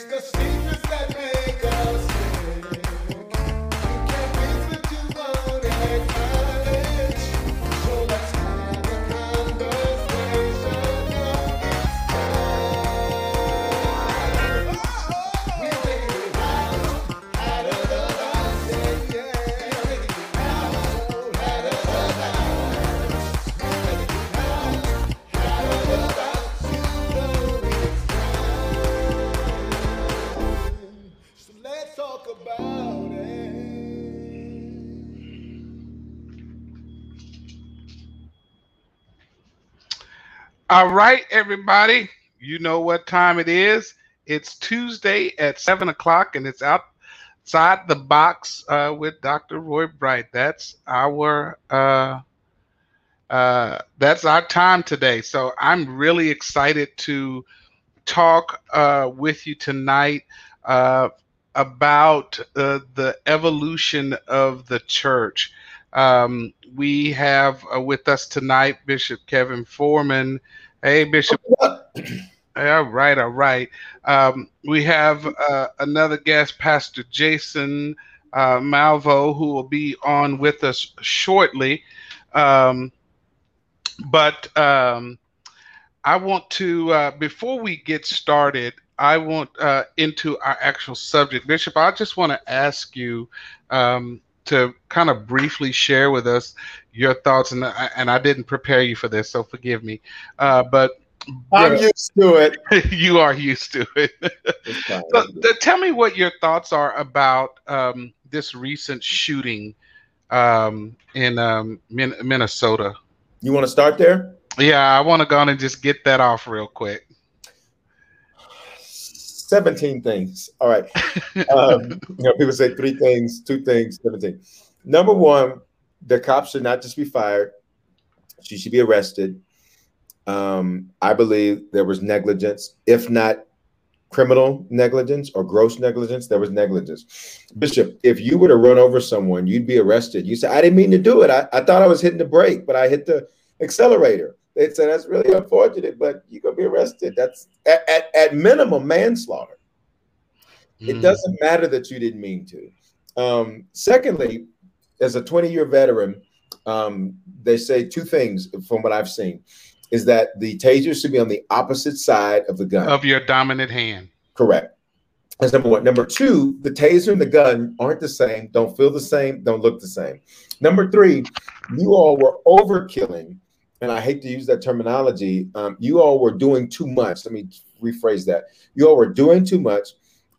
It's the secrets that All right, everybody. You know what time it is. It's Tuesday at seven o'clock, and it's outside the box uh, with Dr. Roy Bright. That's our uh, uh, that's our time today. So I'm really excited to talk uh, with you tonight uh, about uh, the evolution of the church. Um, we have uh, with us tonight Bishop Kevin Foreman. Hey, Bishop. All right, all right. Um, we have uh, another guest, Pastor Jason uh, Malvo, who will be on with us shortly. Um, but um, I want to, uh, before we get started, I want uh, into our actual subject. Bishop, I just want to ask you um, to kind of briefly share with us your thoughts, and I, and I didn't prepare you for this, so forgive me. Uh, but I'm used to it. you are used to it. So, th- tell me what your thoughts are about um, this recent shooting um, in um, Min- Minnesota. You want to start there? Yeah, I want to go on and just get that off real quick. 17 things. All right. Um, you know, people say three things, two things, 17. Number one, the cops should not just be fired. She should be arrested. Um, I believe there was negligence, if not criminal negligence or gross negligence, there was negligence. Bishop, if you were to run over someone, you'd be arrested. You say, I didn't mean to do it. I, I thought I was hitting the brake, but I hit the accelerator. They'd say, that's really unfortunate, but you're going to be arrested. That's at, at, at minimum manslaughter. It Mm. doesn't matter that you didn't mean to. Um, secondly, as a 20 year veteran, um, they say two things from what I've seen is that the taser should be on the opposite side of the gun. of your dominant hand. Correct. That's number one. Number two, the taser and the gun aren't the same, don't feel the same, don't look the same. Number three, you all were overkilling, and I hate to use that terminology. Um, you all were doing too much. Let me rephrase that. You all were doing too much.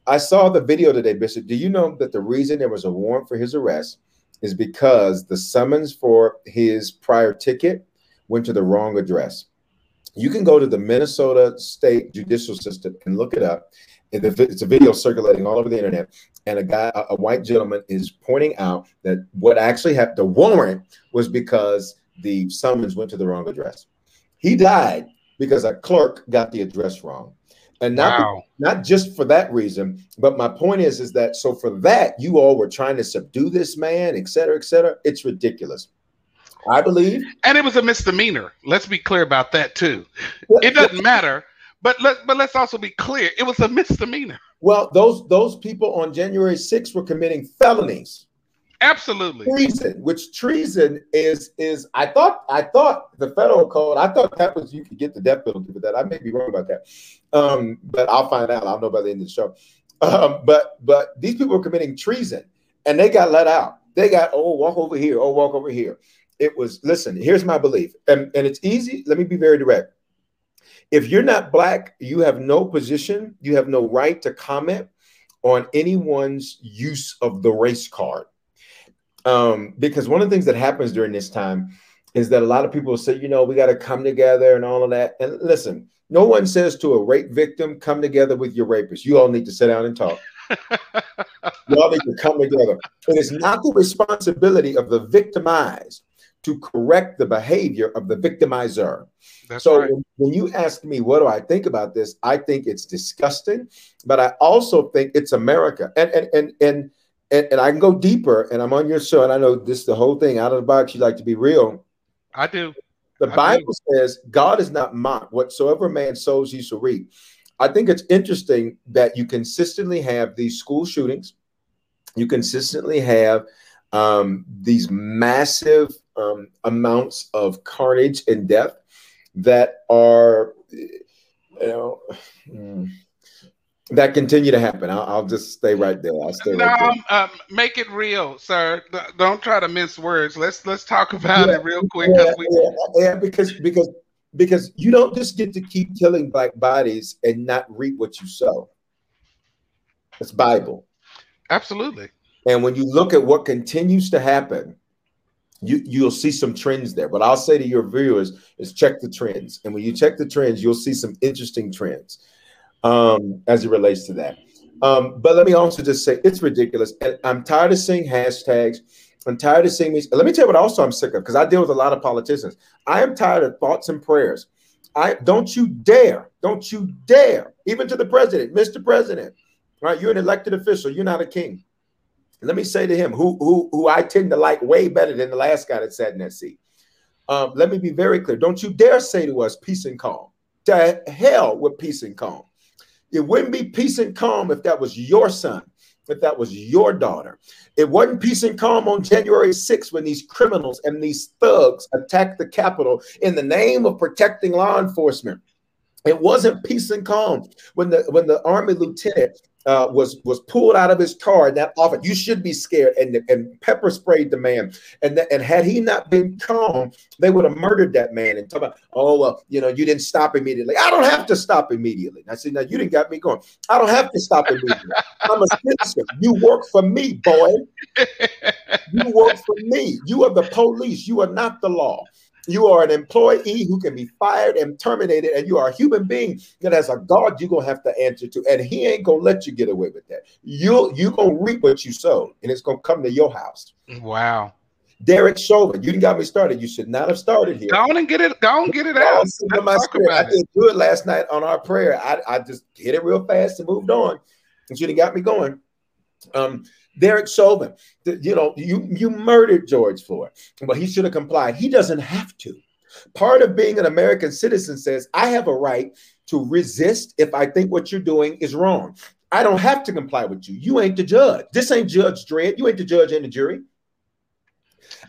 I saw the video today, Bishop. Do you know that the reason there was a warrant for his arrest is because the summons for his prior ticket went to the wrong address? You can go to the Minnesota State Judicial System and look it up. It's a video circulating all over the internet, and a guy, a white gentleman, is pointing out that what actually happened, the warrant was because the summons went to the wrong address. He died because a clerk got the address wrong, and not Wow. not just for that reason, but my point is, is that so for that you all were trying to subdue this man, et cetera, et cetera. It's ridiculous. I believe And it was a misdemeanor. Let's be clear about that too. It doesn't matter, but let but let's also be clear. It was a misdemeanor. Well, those those people on January 6th were committing felonies, Absolutely. treason, which treason is is I thought I thought the federal code. I thought that was you could get the death penalty for that. I may be wrong about that, um, but I'll find out. I'll know by the end of the show. Um, but but these people were committing treason, and they got let out. They got oh walk over here, oh walk over here. It was listen. Here's my belief, and and it's easy. Let me be very direct. If you're not black, you have no position. You have no right to comment on anyone's use of the race card. Um, because one of the things that happens during this time is that a lot of people say, you know, we got to come together and all of that. And listen, no one says to a rape victim, come together with your rapist. You all need to sit down and talk. you all need to come together. It is not the responsibility of the victimized to correct the behavior of the victimizer. That's so right. when, when you ask me what do I think about this, I think it's disgusting, but I also think it's America. And and and and and, and I can go deeper, and I'm on your show, and I know this the whole thing out of the box. You like to be real. I do. The I Bible says God is not mocked. Whatsoever man sows, he shall reap. I think it's interesting that you consistently have these school shootings. You consistently have um, these massive um, amounts of carnage and death that are, you know, mm, that continue to happen. I'll, I'll, just stay right there. I'll stay no, right there. Um, um, make it real, sir. Don't try to mince words. Let's let's talk about yeah, it real quick. Yeah, we... yeah, yeah, because because because you don't just get to keep killing black bodies and not reap what you sow. It's Bible. Absolutely. And when you look at what continues to happen, you you'll see some trends there. But I'll say to your viewers is check the trends. And when you check the trends, you'll see some interesting trends um, as it relates to that. Um, but let me also just say it's ridiculous. And I'm tired of seeing hashtags. I'm tired of seeing these. Let me tell you what also I'm sick of because I deal with a lot of politicians. I am tired of thoughts and prayers. I don't you dare, don't you dare, even to the president, Mr. President, right? You're an elected official, you're not a king. Let me say to him, who who who I tend to like way better than the last guy that sat in that seat. Um, let me be very clear. Don't you dare say to us peace and calm. To hell with peace and calm. It wouldn't be peace and calm if that was your son, if that was your daughter. It wasn't peace and calm on January 6th when these criminals and these thugs attacked the Capitol in the name of protecting law enforcement. It wasn't peace and calm when the when the army lieutenant uh, was was pulled out of his car in that office. You should be scared and and pepper sprayed the man. And the, and had he not been calm, they would have murdered that man. And talk about, oh well, you know, you didn't stop immediately. I don't have to stop immediately. I said, now you didn't got me going. I don't have to stop immediately. I'm a citizen. You work for me, boy. You work for me. You are the police. You are not the law. You are an employee who can be fired and terminated, and you are a human being that has a God you're gonna have to answer to, and He ain't gonna let you get away with that. You you gonna reap what you sow, and it's gonna come to your house. Wow. Derek Chauvin, you didn't got me started. You should not have started here. Go on and get it. Go on and get it out. My I didn't do it last night on our prayer. I, I just hit it real fast and moved on. And should have got me going. Um, Derek Chauvin, you know, you you murdered George Floyd, but he should have complied. He doesn't have to. Part of being an American citizen says I have a right to resist if I think what you're doing is wrong. I don't have to comply with you. You ain't the judge. This ain't Judge Dredd. You ain't the judge and the jury.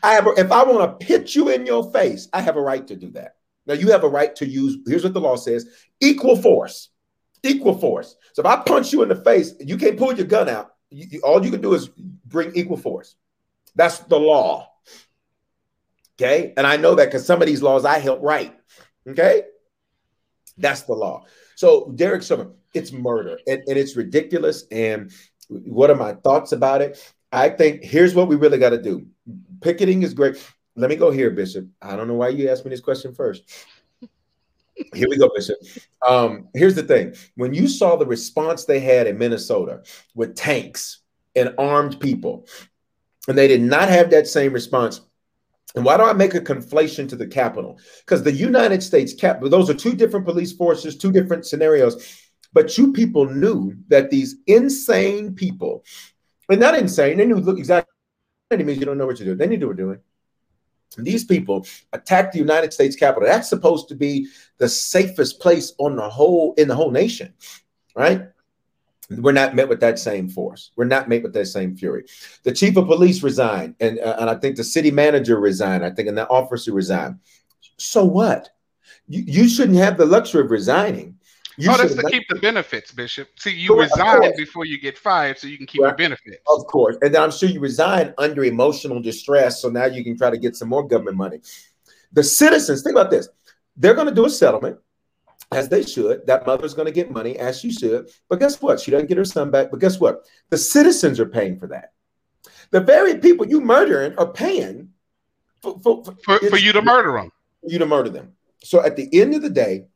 I have, a, if I want to pitch you in your face, I have a right to do that. Now you have a right to use. Here's what the law says: equal force, equal force. So if I punch you in the face, you can't pull your gun out you, all you can do is bring equal force. That's the law. Okay. And I know that because some of these laws I help write. Okay. That's the law. So, Derek Summer, it's murder and, and it's ridiculous. And what are my thoughts about it? I think here's what we really got to do. Picketing is great. Let me go here, Bishop. I don't know why you asked me this question first. Here we go, Bishop. Um, here's the thing: when you saw the response they had in Minnesota with tanks and armed people, and they did not have that same response. And why do I make a conflation to the Capitol? Because the United States Cap, those are two different police forces, two different scenarios. But you people knew that these insane people, and not insane, they knew exactly. It means you don't know what you're doing. They knew what they were doing these people attacked the United States Capitol. That's supposed to be the safest place on the whole in the whole nation, right? We're not met with that same force. We're not met with that same fury. The chief of police resigned, and uh, and I think the city manager resigned. I think, and the officer resigned. So what? You, you shouldn't have the luxury of resigning. You oh, that's to keep the benefits, Bishop. See, you resign before you get fired, so you can keep right. your benefits. Of course, and I'm sure you resign under emotional distress, so now you can try to get some more government money. The citizens, think about this: they're going to do a settlement, as they should. That mother's going to get money, as she should. But guess what? She doesn't get her son back. But guess what? The citizens are paying for that. The very people you murdering are paying for, for, for, for you to murder them. You to murder them. So at the end of the day,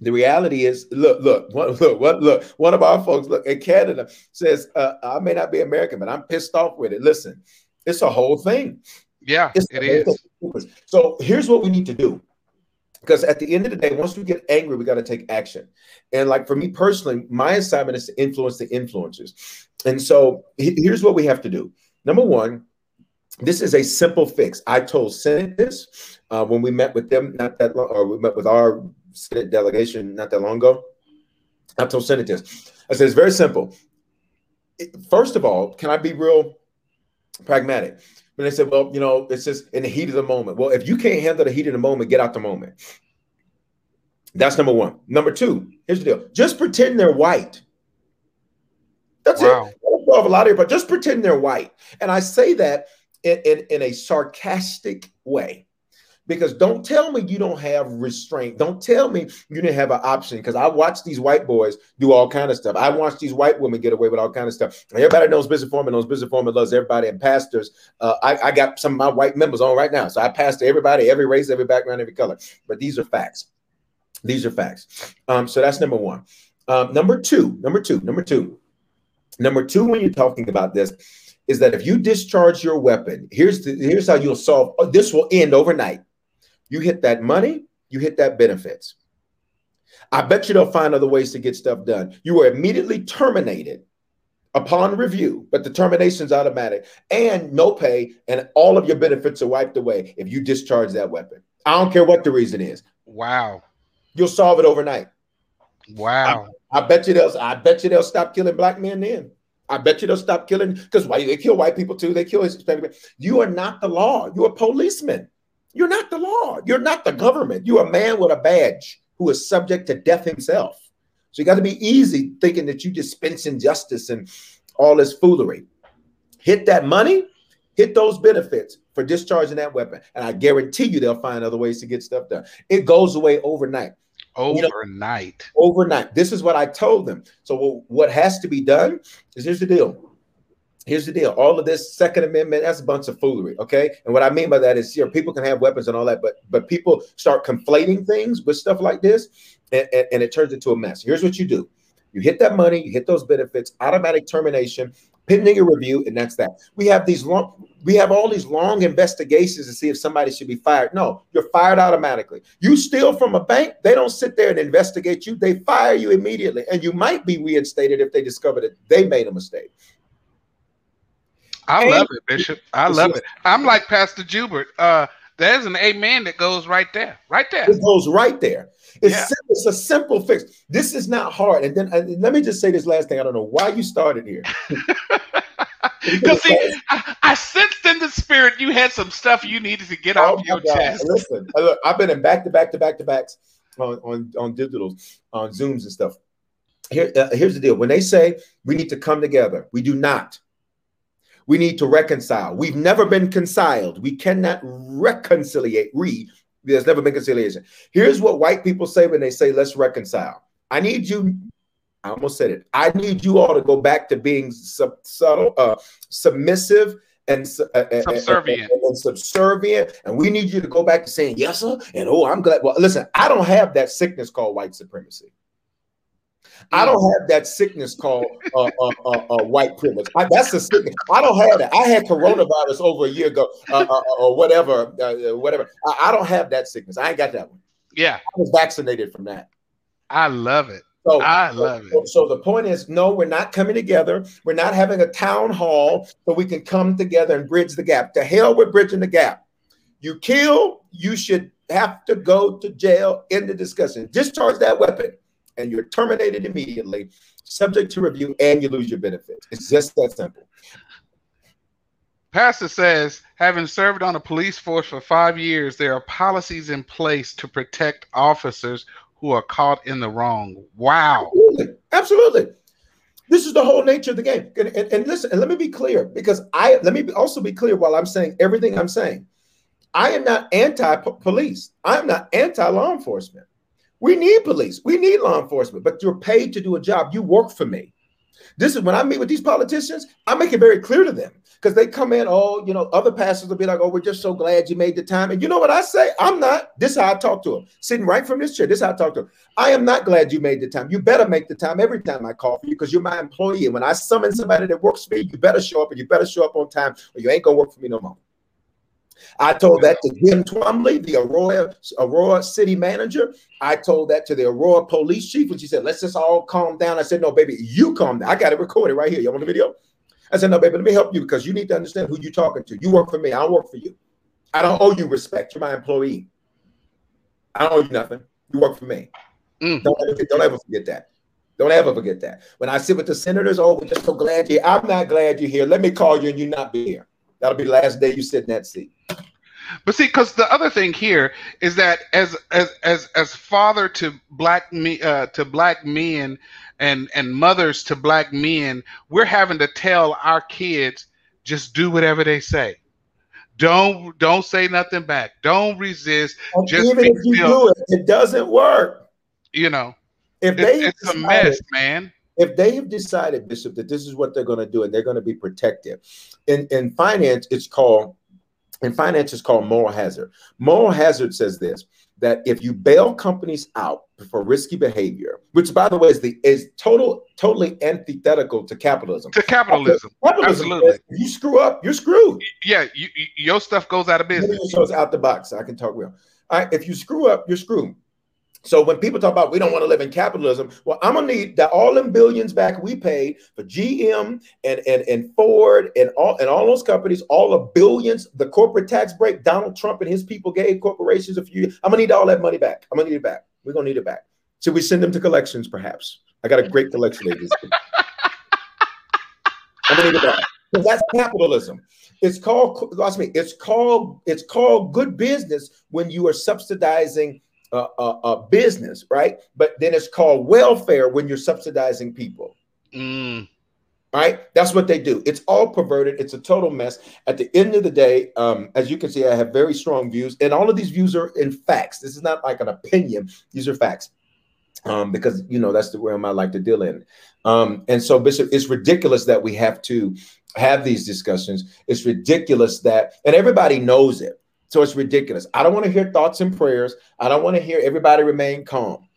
the reality is, look, look, one, look, what, look. One of our folks, look, in Canada, says, uh, "I may not be American, but I'm pissed off with it." Listen, it's a whole thing. Yeah, it's it is. So here's what we need to do, because at the end of the day, once we get angry, we got to take action. And like for me personally, my assignment is to influence the influencers. And so here's what we have to do. Number one, this is a simple fix. I told Senate this uh, when we met with them not that long, or we met with our Senate delegation not that long ago. I told Senate this. I said, it's very simple. First of all, can I be real pragmatic? When they said, well, you know, it's just in the heat of the moment. Well, if you can't handle the heat of the moment, get out the moment. That's number one. Number two, here's the deal. Just pretend they're white. That's Wow. it. A lot here, but just pretend they're white. And I say that in, in, in a sarcastic way. Because don't tell me you don't have restraint. Don't tell me you didn't have an option. Because I watch these white boys do all kind of stuff. I watch these white women get away with all kind of stuff. Everybody knows Bishop Foreman knows Bishop Foreman loves everybody and pastors. Uh, I, I got some of my white members on right now. So I pastor everybody, every race, every background, every color. But these are facts. These are facts. Um, so that's number one. Um, number two, number two, number two, number two, when you're talking about this, is that if you discharge your weapon, here's the, here's how you'll solve. oh, this will end overnight. You hit that money, you hit that benefits. I bet you they'll find other ways to get stuff done. You are immediately terminated upon review, but the termination's automatic and no pay, and all of your benefits are wiped away if you discharge that weapon. I don't care what the reason is. Wow. You'll solve it overnight. Wow. I bet you they'll. I bet you they'll stop killing black men then. I bet you they'll stop killing because why they kill white people too. They kill Hispanic. You are not the law. You're a policeman. You're not the law. You're not the government. You're a man with a badge who is subject to death himself. So you got to be easy thinking that you dispensing justice and all this foolery. Hit that money, hit those benefits for discharging that weapon, and I guarantee you they'll find other ways to get stuff done. It goes away overnight you know- Overnight. overnight. This is what I told them. So what has to be done is here's the deal. Here's the deal. All of this Second Amendment, that's a bunch of foolery. Okay. And what I mean by that is here, people can have weapons and all that, but but people start conflating things with stuff like this, and, and, and it turns into a mess. Here's what you do. You hit that money, you hit those benefits, automatic termination, pending a review, and that's that. We have these long, we have all these long investigations to see if somebody should be fired. No, you're fired automatically. You steal from a bank, they don't sit there and investigate you, they fire you immediately. And you might be reinstated if they discover that they made a mistake. I And- love it, Bishop. I love it. I'm like Pastor Jubert. Uh, there's an amen that goes right there. Right there. It goes right there. It's, Yeah. it's a simple fix. This is not hard. And then and let me just say this last thing. I don't know why you started here. Because see, I, I sensed in the spirit you had some stuff you needed to get off Oh your God. chest. Listen, uh, look, I've been in back to back to back to backs on on on digitals, on Zooms and stuff. Here, uh, here's the deal. When they say we need to come together, we do not. We need to reconcile. We've never been conciled. We cannot reconciliate. Re, there's never been conciliation. Here's what white people say when they say let's reconcile. I need you. I almost said it. I need you all to go back to being sub, subtle, uh, submissive, and uh, uh, Subservient. and, and subservient. And we need you to go back to saying yes, sir. And oh, I'm glad. Well, listen, I don't have that sickness called white supremacy. I don't have that sickness called uh, uh, uh, uh, white privilege. I, that's a sickness. I don't have that. I had coronavirus over a year ago, uh, uh, or whatever, uh, whatever. I, I don't have that sickness. I ain't got that one. Yeah, I was vaccinated from that. I love it. So I love so, it. so the point is, no, we're not coming together. We're not having a town hall so we can come together and bridge the gap. To hell with bridging the gap. You kill, you should have to go to jail in the discussion. Discharge that weapon, and you're terminated immediately, subject to review, and you lose your benefits. It's just that simple. Pastor says, having served on a police force for five years, there are policies in place to protect officers who are caught in the wrong. Wow. Absolutely. Absolutely. This is the whole nature of the game. And, and, and listen, and let me be clear because I let me also be clear while I'm saying everything I'm saying. I am not anti-police. I'm not anti-law enforcement. We need police. We need law enforcement, but you're paid to do a job. You work for me. This is when I meet with these politicians, I make it very clear to them because they come in, oh, you know, other pastors will be like, oh, we're just so glad you made the time. And you know what I say? I'm not. This is how I talk to them. Sitting right from this chair. This is how I talk to them. I am not glad you made the time. You better make the time every time I call for you because you're my employee. And when I summon somebody that works for me, you better show up and you better show up on time or you ain't gonna work for me no more. I told that to Jim Twombly, the Aurora, Aurora city manager. I told that to the Aurora police chief when she said, let's just all calm down. I said, no, baby, you calm down. I got it recorded right here. You want the video? I said, no, baby, let me help you because you need to understand who you're talking to. You work for me. I don't work for you. I don't owe you respect. You're my employee. I don't owe you nothing. You work for me. Mm. Don't, ever, don't ever forget that. Don't ever forget that. When I sit with the senators, oh, we're just so glad you're I'm not glad you're here. Let me call you and you not be here. That'll be the last day you sit in that seat. But see, because the other thing here is that as as as as father to black me uh, to black men and and mothers to black men, we're having to tell our kids just do whatever they say. Don't don't say nothing back. Don't resist. And Just even if you still. do it, it doesn't work. You know, If it- they it's a mess, man. If they have decided, Bishop, that this is what they're going to do and they're going to be protective, in in finance, it's called in finance, it's called moral hazard. Moral hazard says this that if you bail companies out for risky behavior, which by the way is the is total totally antithetical to capitalism. To capitalism. Capitalism Absolutely. you screw up, you're screwed. Yeah, you, you, your stuff goes out of business. It's out the box. I can talk real. All right, if you screw up, you're screwed. So when people talk about we don't want to live in capitalism, well, I'm gonna need that all them billions back we paid for GM and and and Ford and all and all those companies, all the billions, the corporate tax break Donald Trump and his people gave corporations a few. Years. I'm gonna need all that money back. I'm gonna need it back. We're gonna need it back. Should we send them to collections, perhaps? I got a great collection agency. I'm gonna need it back. That's capitalism. It's called watch me. It's called it's called good business when you are subsidizing a, a, a business, right? But then it's called welfare when you're subsidizing people. Mm, right, that's what they do. It's all perverted. It's a total mess. At the end of the day, um, as you can see, I have very strong views, and all of these views are in facts. This is not like an opinion; these are facts, um, because you know that's the realm I like to deal in. Um, and so, Bishop, it's ridiculous that we have to have these discussions. It's ridiculous that, and everybody knows it. So it's ridiculous. I don't want to hear thoughts and prayers. I don't want to hear everybody remain calm.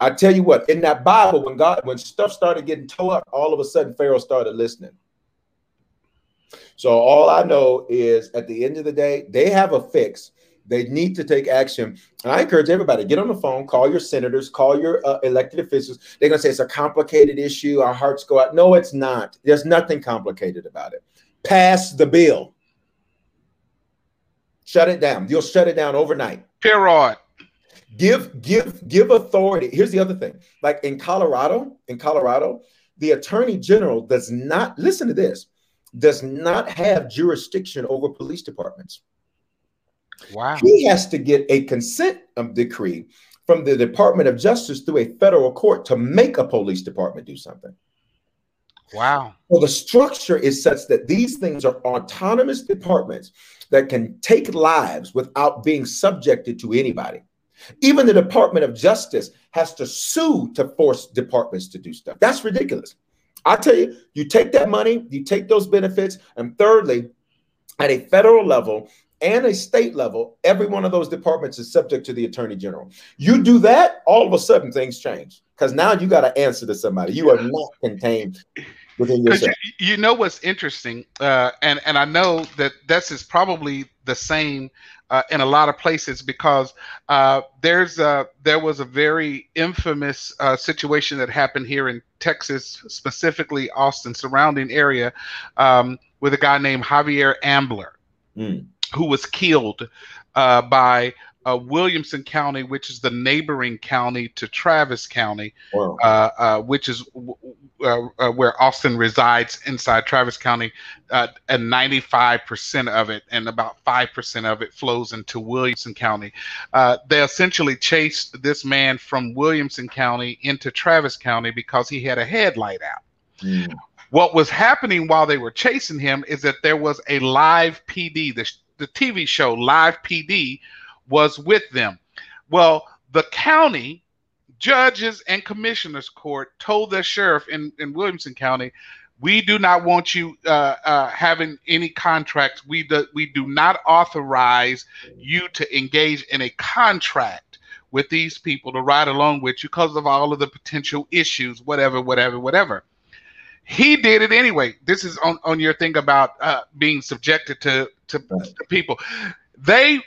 I tell you what, in that Bible, when God, when stuff started getting tore up, all of a sudden Pharaoh started listening. So all I know is at the end of the day, they have a fix. They need to take action. And I encourage everybody get on the phone, call your senators, call your uh, elected officials. They're going to say it's a complicated issue. Our hearts go out. No, it's not. There's nothing complicated about it. Pass the bill. Shut it down. You'll shut it down overnight Pirod. give give give authority here's the other thing like in colorado in colorado the attorney general does not listen to this does not have jurisdiction over police departments Wow. he has to get a consent um, decree from the department of justice through a federal court to make a police department do something Wow. well, the structure is such that these things are autonomous departments that can take lives without being subjected to anybody. Even the Department of Justice has to sue to force departments to do stuff. That's ridiculous. I tell you, you take that money, you take those benefits, and thirdly, at a federal level and a state level, every one of those departments is subject to the attorney general. You do that, all of a sudden things change because now you got to answer to somebody. You are not contained within yourself. you, you know what's interesting, uh, and and I know that this is probably the same uh, in a lot of places because uh, there's a, there was a very infamous uh, situation that happened here in Texas, specifically Austin surrounding area, um, with a guy named Javier Ambler, Mm. who was killed uh, by uh, Williamson County, which is the neighboring county to Travis County Wow. uh, uh, which is uh, uh, where Austin resides inside Travis County, uh, and 95% of it and about 5% of it flows into Williamson County. Uh, they essentially chased this man from Williamson County into Travis County because he had a headlight out. Mm. What was happening while they were chasing him is that there was a live PD, the, the TV show Live PD was with them. Well, the county judges and commissioners court told the sheriff in, in Williamson County, we do not want you uh, uh, having any contracts. We do, we do not authorize you to engage in a contract with these people to ride along with you because of all of the potential issues, whatever, whatever, whatever. He did it anyway. This is on, on your thing about uh, being subjected to, to, to people. They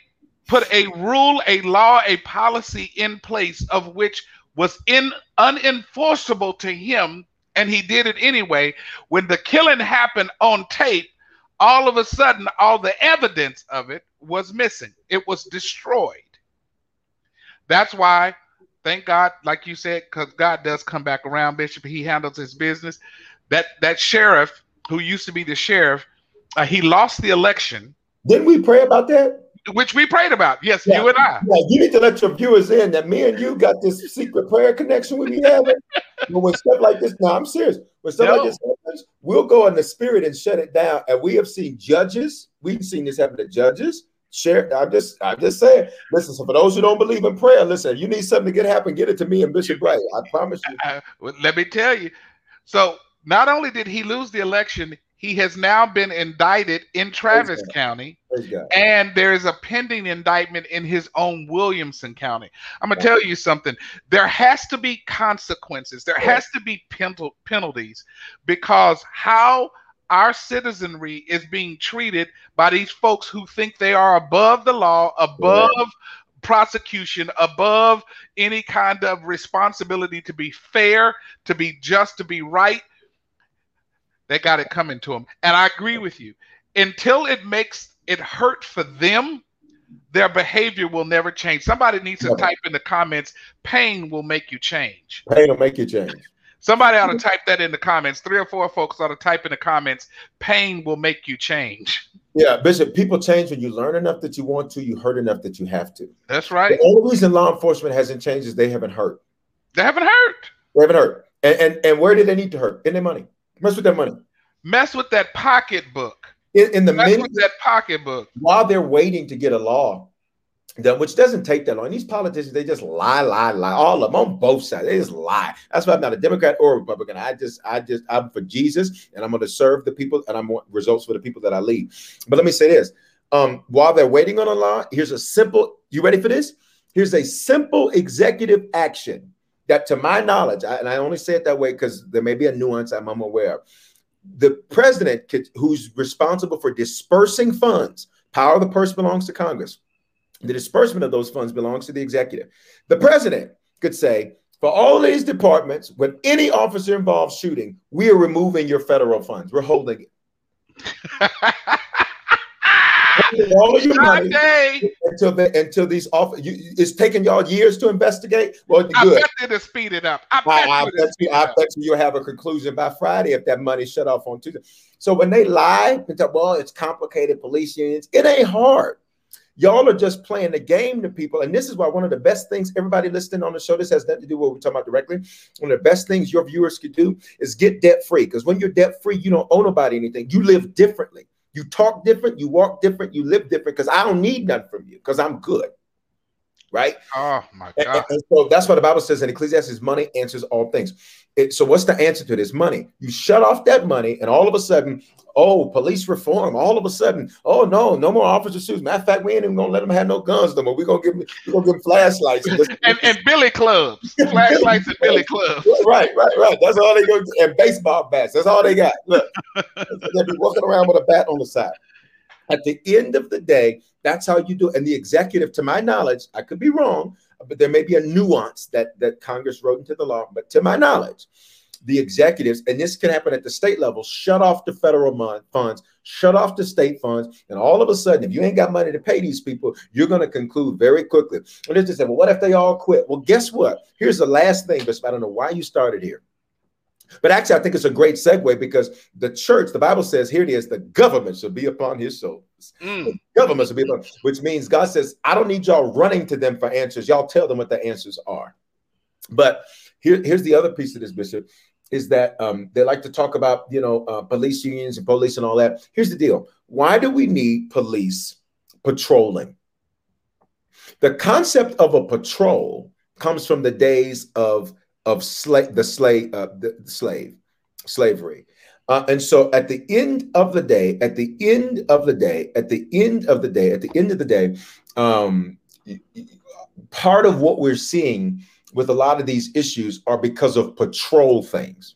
put a rule, a law, a policy in place of which was in unenforceable to him, and he did it anyway. When the killing happened on tape, all of a sudden, all the evidence of it was missing. It was destroyed. That's why thank God, like you said, because God does come back around, Bishop. He handles his business. That that sheriff who used to be the sheriff, uh, he lost the election, Didn't we pray about that? Which we prayed about. Yes, Yeah. you and I. Yeah, you need to let your viewers in that me and you got this secret prayer connection we be having. but when stuff like this, no, I'm serious. When stuff No. like this happens, we'll go in the spirit and shut it down. And we have seen judges. We've seen this happen to judges. Share. I'm just, I'm just saying. Listen, so for those who don't believe in prayer, listen. If you need something to get happen, get it to me and Bishop Bright. I promise you. Uh, well, let me tell you. So not only did he lose the election, he has now been indicted in Travis. County, and there is a pending indictment in his own Williamson County. I'm gonna tell you something. There has to be consequences. There has to be penal- penalties because how our citizenry is being treated by these folks who think they are above the law, above prosecution, above any kind of responsibility to be fair, to be just, to be right. They got it coming to them. And I agree with you. Until it makes it hurt for them, their behavior will never change. Somebody needs to Never. type in the comments, pain will make you change. Pain will make you change. Somebody ought to type that in the comments. Three or four folks ought to type in the comments, pain will make you change. Yeah, Bishop. People change when you learn enough that you want to. You hurt enough that you have to. That's right. The only reason law enforcement hasn't changed is they haven't hurt. They haven't hurt. They haven't hurt. And and, and where did they need to hurt? In their money. Mess with that money. Mess with that pocketbook. In, in the Mess minute with that pocketbook. while they're waiting to get a law done, which doesn't take that long. And these politicians, they just lie, lie, lie. All of them on both sides. They just lie. That's why I'm not a Democrat or a Republican. I just, I just, I'm for Jesus and I'm going to serve the people and I want results for the people that I lead. But let me say this. Um, while they're waiting on a law, here's a simple, you ready for this? Here's a simple executive action that, to my knowledge, I, and I only say it that way because there may be a nuance I'm unaware of. The president, could, who's responsible for dispersing funds, power of the purse belongs to Congress. The disbursement of those funds belongs to the executive. The president could say, for all these departments, when any officer involved shooting, we are removing your federal funds. We're holding it. All of your money Sunday. until the, until these off. You, it's taking y'all years to investigate. Well, good. I good. bet it'll speed it up. I bet I, I you bet you, I bet you you'll have a conclusion by Friday if that money shut off on Tuesday. So when they lie and say, well, it's complicated police unions, it ain't hard. Y'all are just playing the game to people. And this is why one of the best things, everybody listening on the show, this has nothing to do with what we're talking about directly. One of the best things your viewers could do is get debt free. Because when you're debt free, you don't owe nobody anything. You live differently. You talk different, you walk different, you live different. Because I don't need nothing from you because I'm good. Right? Oh my And, God. and so that's what the Bible says in Ecclesiastes money answers all things. It, so, what's the answer to this money? You shut off that money, and all of a sudden, oh, police reform. All of a sudden, oh no, no more officer suits. Matter of fact, we ain't even gonna let them have no guns no more. We're gonna give them, we're gonna give them flashlights. And, And, and Billy clubs, flashlights and Billy clubs. right, right, right. That's all they go and baseball bats. That's all they got. Look, they'll be walking around with a bat on the side. At the end of the day, that's how you do. it. And the executive, to my knowledge, I could be wrong, but there may be a nuance that that Congress wrote into the law. But to my knowledge, the executives, and this can happen at the state level, shut off the federal mon- funds, shut off the state funds, and all of a sudden, if you ain't got money to pay these people, you're going to conclude very quickly. And they just say, well, what if they all quit? Well, guess what? Here's the last thing, Bishop. I don't know why you started here. But actually, I think it's a great segue because the church, the Bible says, here it is, the government shall be upon his shoulders. Mm. Government shall be which means God says, I don't need y'all running to them for answers. Y'all tell them what the answers are. But here, here's the other piece of this, Bishop, is that um, they like to talk about, you know, uh, police unions and police and all that. Here's the deal. Why do we need police patrolling? The concept of a patrol comes from the days of of the uh, the slave slavery uh, and so at the end of the day at the end of the day at the end of the day at the end of the day um, part of what we're seeing with a lot of these issues are because of patrol things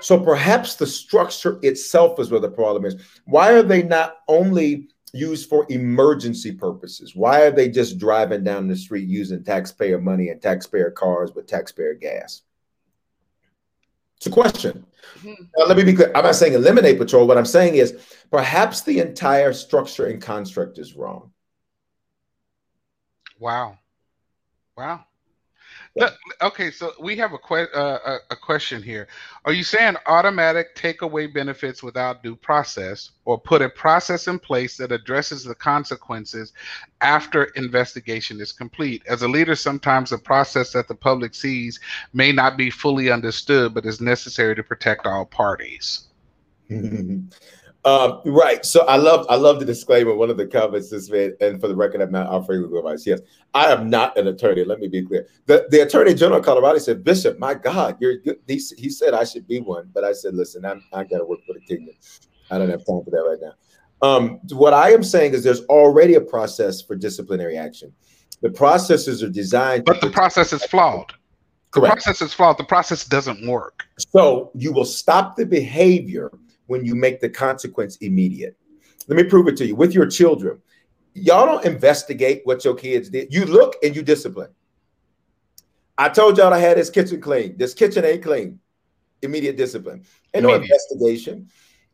so perhaps the structure itself is where the problem is why are they not only used for emergency purposes? Why are they just driving down the street using taxpayer money and taxpayer cars with taxpayer gas? It's a question. Mm-hmm. Now, let me be clear. I'm not saying eliminate patrol. What I'm saying is perhaps the entire structure and construct is wrong. Wow. Wow. Okay, so we have a, que- uh, a question here. Are you saying automatic take away benefits without due process, or put a process in place that addresses the consequences after investigation is complete? As a leader, sometimes the process that the public sees may not be fully understood, but is necessary to protect all parties. Um, right. So I love I love the disclaimer. One of the comments is made, and for the record, I'm not offering legal advice. Yes, I am not an attorney. Let me be clear. The, the attorney general of Colorado said, Bishop, my God, you're good. He, he said I should be one, but I said, listen, I'm I gotta work for the kingdom. I don't have time for that right now. Um, what I am saying is there's already a process for disciplinary action. The processes are designed But the process is flawed. The correct. process is flawed. The process doesn't work. So you will stop the behavior when you make the consequence immediate. Let me prove it to you with your children. Y'all don't investigate what your kids did. You look and you discipline. I told y'all I had this kitchen clean. This kitchen ain't clean. Immediate discipline. And no investigation.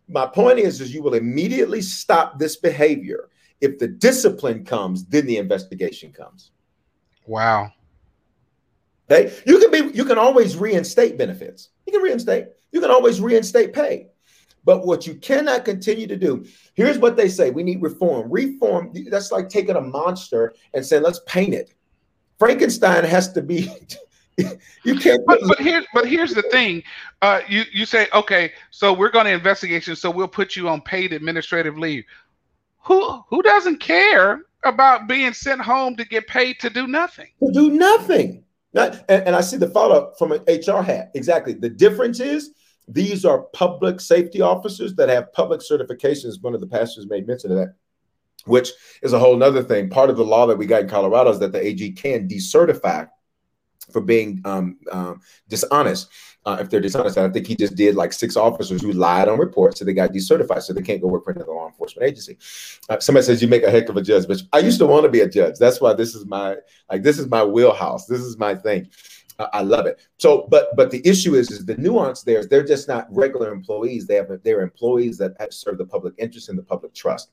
My point is, is you will immediately stop this behavior. If the discipline comes, then the investigation comes. Wow. Okay. You can be, you can always reinstate benefits. You can reinstate, you can always reinstate pay. But what you cannot continue to do, here's what they say: we need reform. Reform, that's like taking a monster and saying, let's paint it. Frankenstein has to be you can't But but here but here's the thing. Uh, you you say okay, so we're going to investigation, so we'll put you on paid administrative leave. Who who doesn't care about being sent home to get paid to do nothing? to do nothing. Not, and, and I see the follow-up from an HR hat. Exactly. The difference is these are public safety officers that have public certifications. One of the pastors made mention of that, which is a whole nother thing. Part of the law that we got in Colorado is that the AG can decertify for being um, um, dishonest. Uh, if they're dishonest, and I think he just did like six officers who lied on reports, so they got decertified, so they can't go work for another law enforcement agency. Uh, somebody says you make a heck of a judge, but I used to want to be a judge. That's why this is my like this is my wheelhouse. This is my thing. I love it. So, but but the issue is is the nuance there is they're just not regular employees. They have they're employees that serve the public interest and the public trust.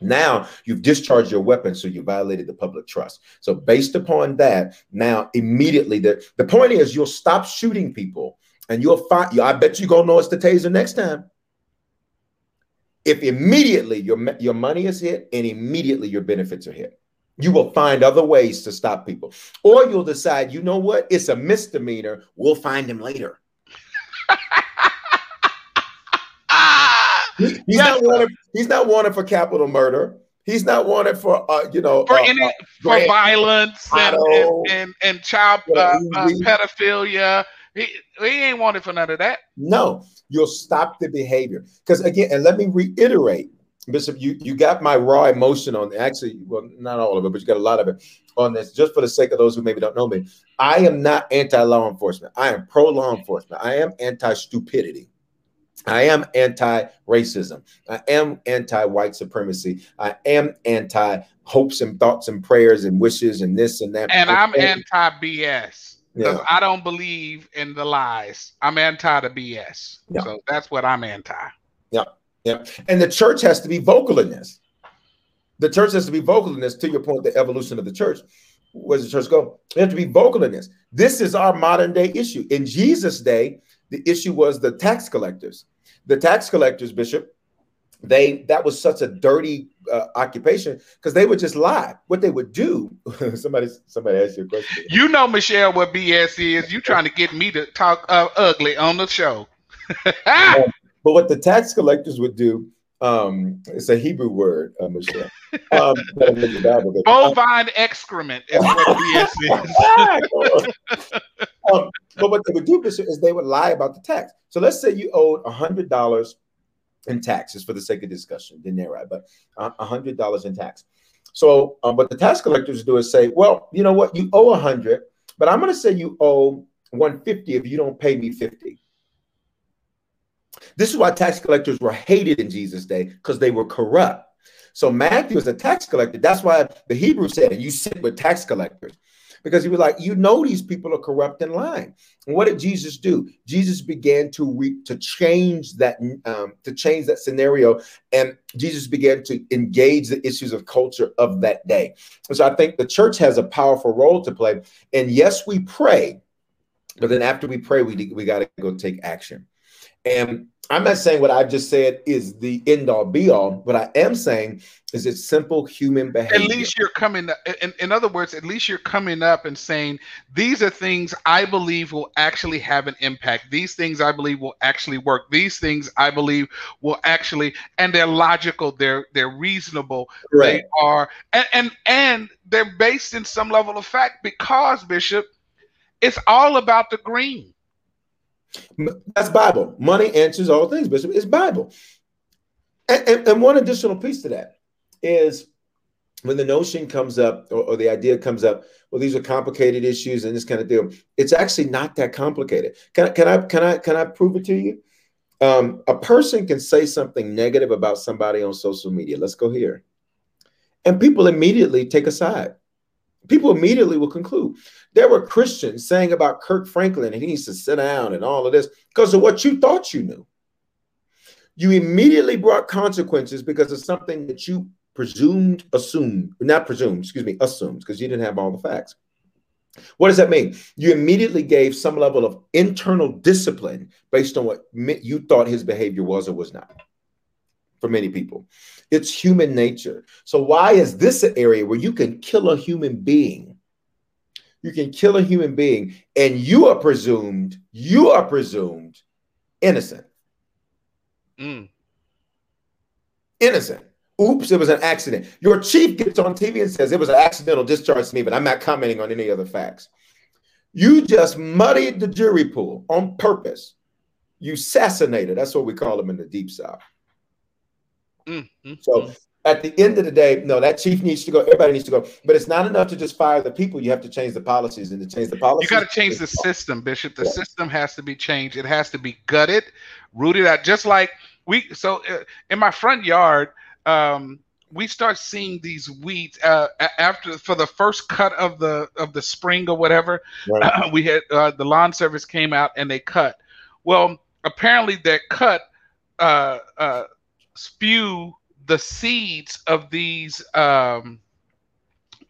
Now you've discharged your weapon, so you violated the public trust. So based upon that, now immediately the, the point is you'll stop shooting people and you'll find I bet you gonna know it's the taser next time. If immediately your your money is hit and immediately your benefits are hit, you will find other ways to stop people, or you'll decide, you know what, it's a misdemeanor. We'll find him later. He's Yes, not wanted. He's not wanted for capital murder. He's not wanted for uh, you know for uh, any uh, for violence and, and, and and child uh, uh, pedophilia. He, he ain't wanted for none of that. No, you'll stop the behavior. Because again, and let me reiterate, Bishop, you, you got my raw emotion on actually, well, not all of it, but you got a lot of it on this, just for the sake of those who maybe don't know me. I am not anti-law enforcement. I am pro-law enforcement. I am anti-stupidity. I am anti-racism. I am anti-white supremacy. I am anti-hopes and thoughts and prayers and wishes and this and that. And I'm anti BS. Because Yeah. I don't believe in the lies. I'm anti the BS. Yeah. So that's what I'm anti. Yeah. And the church has to be vocal in this. The church has to be vocal in this. To your point, the evolution of the church. Where does the church go? They have to be vocal in this. This is our modern day issue. In Jesus' day, the issue was the tax collectors. The tax collectors, Bishop, they that was such a dirty uh, occupation because they would just lie. What they would do, somebody somebody asked you a question. You know, Michelle, what BS is. You trying to get me to talk uh, ugly on the show. But what the tax collectors would do, um, it's a Hebrew word, uh, Michelle. Um, better look at the Bible, but- Bovine excrement is what BS is. um, but what they would do is they would lie about the tax. So let's say you owed hundred dollars in taxes for the sake of discussion, didn't they? Right, but a hundred dollars in tax. So um, what the tax collectors do is say, well, you know what, you owe a hundred, but I'm going to say you owe one fifty if you don't pay me fifty. This is why tax collectors were hated in Jesus' day because they were corrupt. So Matthew is a tax collector. That's why the Hebrew said, you sit with tax collectors." because he was like, you know, these people are corrupt and lying. And what did Jesus do? Jesus began to re- to change that um, to change that scenario, and Jesus began to engage the issues of culture of that day. And so I think the church has a powerful role to play. And yes, we pray, but then after we pray, we we got to go take action. And I'm not saying what I've just said is the end all be all. What I am saying is it's simple human behavior. At least you're coming. In, in other words, at least you're coming up and saying these are things I believe will actually have an impact. These things I believe will actually work. These things I believe will actually, and they're logical. They're they're reasonable. Right. They are, and and and they're based in some level of fact because Bishop, it's all about the green. That's Bible. Money answers all things, Bishop. It's Bible. And, and, and, one additional piece to that is when the notion comes up or, or, the idea comes up, well, these are complicated issues and this kind of deal. It's actually not that complicated. Can, can I can I can I prove it to you? Um, a person can say something negative about somebody on social media. Let's go here. And people immediately take a side people immediately will conclude there were Christians saying about Kirk Franklin and he needs to sit down and all of this because of what you thought you knew. You immediately brought consequences because of something that you presumed, assumed, not presumed, excuse me, assumed, because you didn't have all the facts. What does that mean? You immediately gave some level of internal discipline based on what you thought his behavior was or was not for many people. It's human nature. So, why is this an area where you can kill a human being? You can kill a human being, and you are presumed, you are presumed innocent. Mm. Innocent. Oops, it was an accident. Your chief gets on TV and says it was an accidental discharge to me, but I'm not commenting on any other facts. You just muddied the jury pool on purpose. You assassinated. That's what we call them in the deep south. Mm-hmm. So at the end of the day, no, that chief needs to go. Everybody needs to go. But it's not enough to just fire the people. You have to change the policies, and to change the policies, you got to change the system, Bishop. The yeah. system has to be changed. It has to be gutted, rooted out. Just like we. So uh, in my front yard. Um, we start seeing these weeds uh, after for the first cut of the of the spring or whatever. Right. Uh, we had uh, the lawn service came out and they cut. Well, apparently that cut uh, uh, spew the seeds of these um,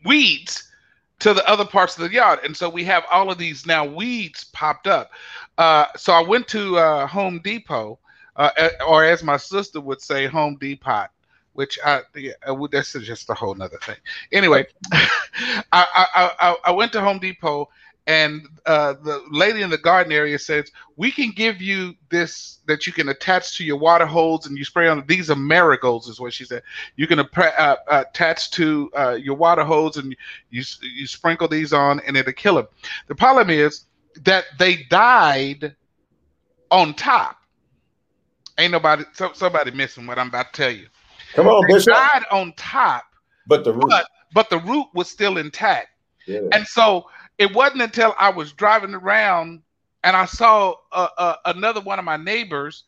weeds to the other parts of the yard. And so we have all of these now weeds popped up. Uh, so I went to uh, Home Depot, uh, or as my sister would say, Home Depot, which I, yeah, that's just a whole nother thing. Anyway, I, I, I, I went to Home Depot and uh, the lady in the garden area says we can give you this that you can attach to your water hose and you spray on these are marigolds is what she said. You can uh, attach to uh, your water hose and you you sprinkle these on and it'll kill them the problem is that they died on top. Ain't nobody so, somebody missing what i'm about to tell you. Come on they Bishop. died on top but the root. but, but the root was still intact. Yeah. and so it wasn't until I was driving around and I saw uh, uh, another one of my neighbors.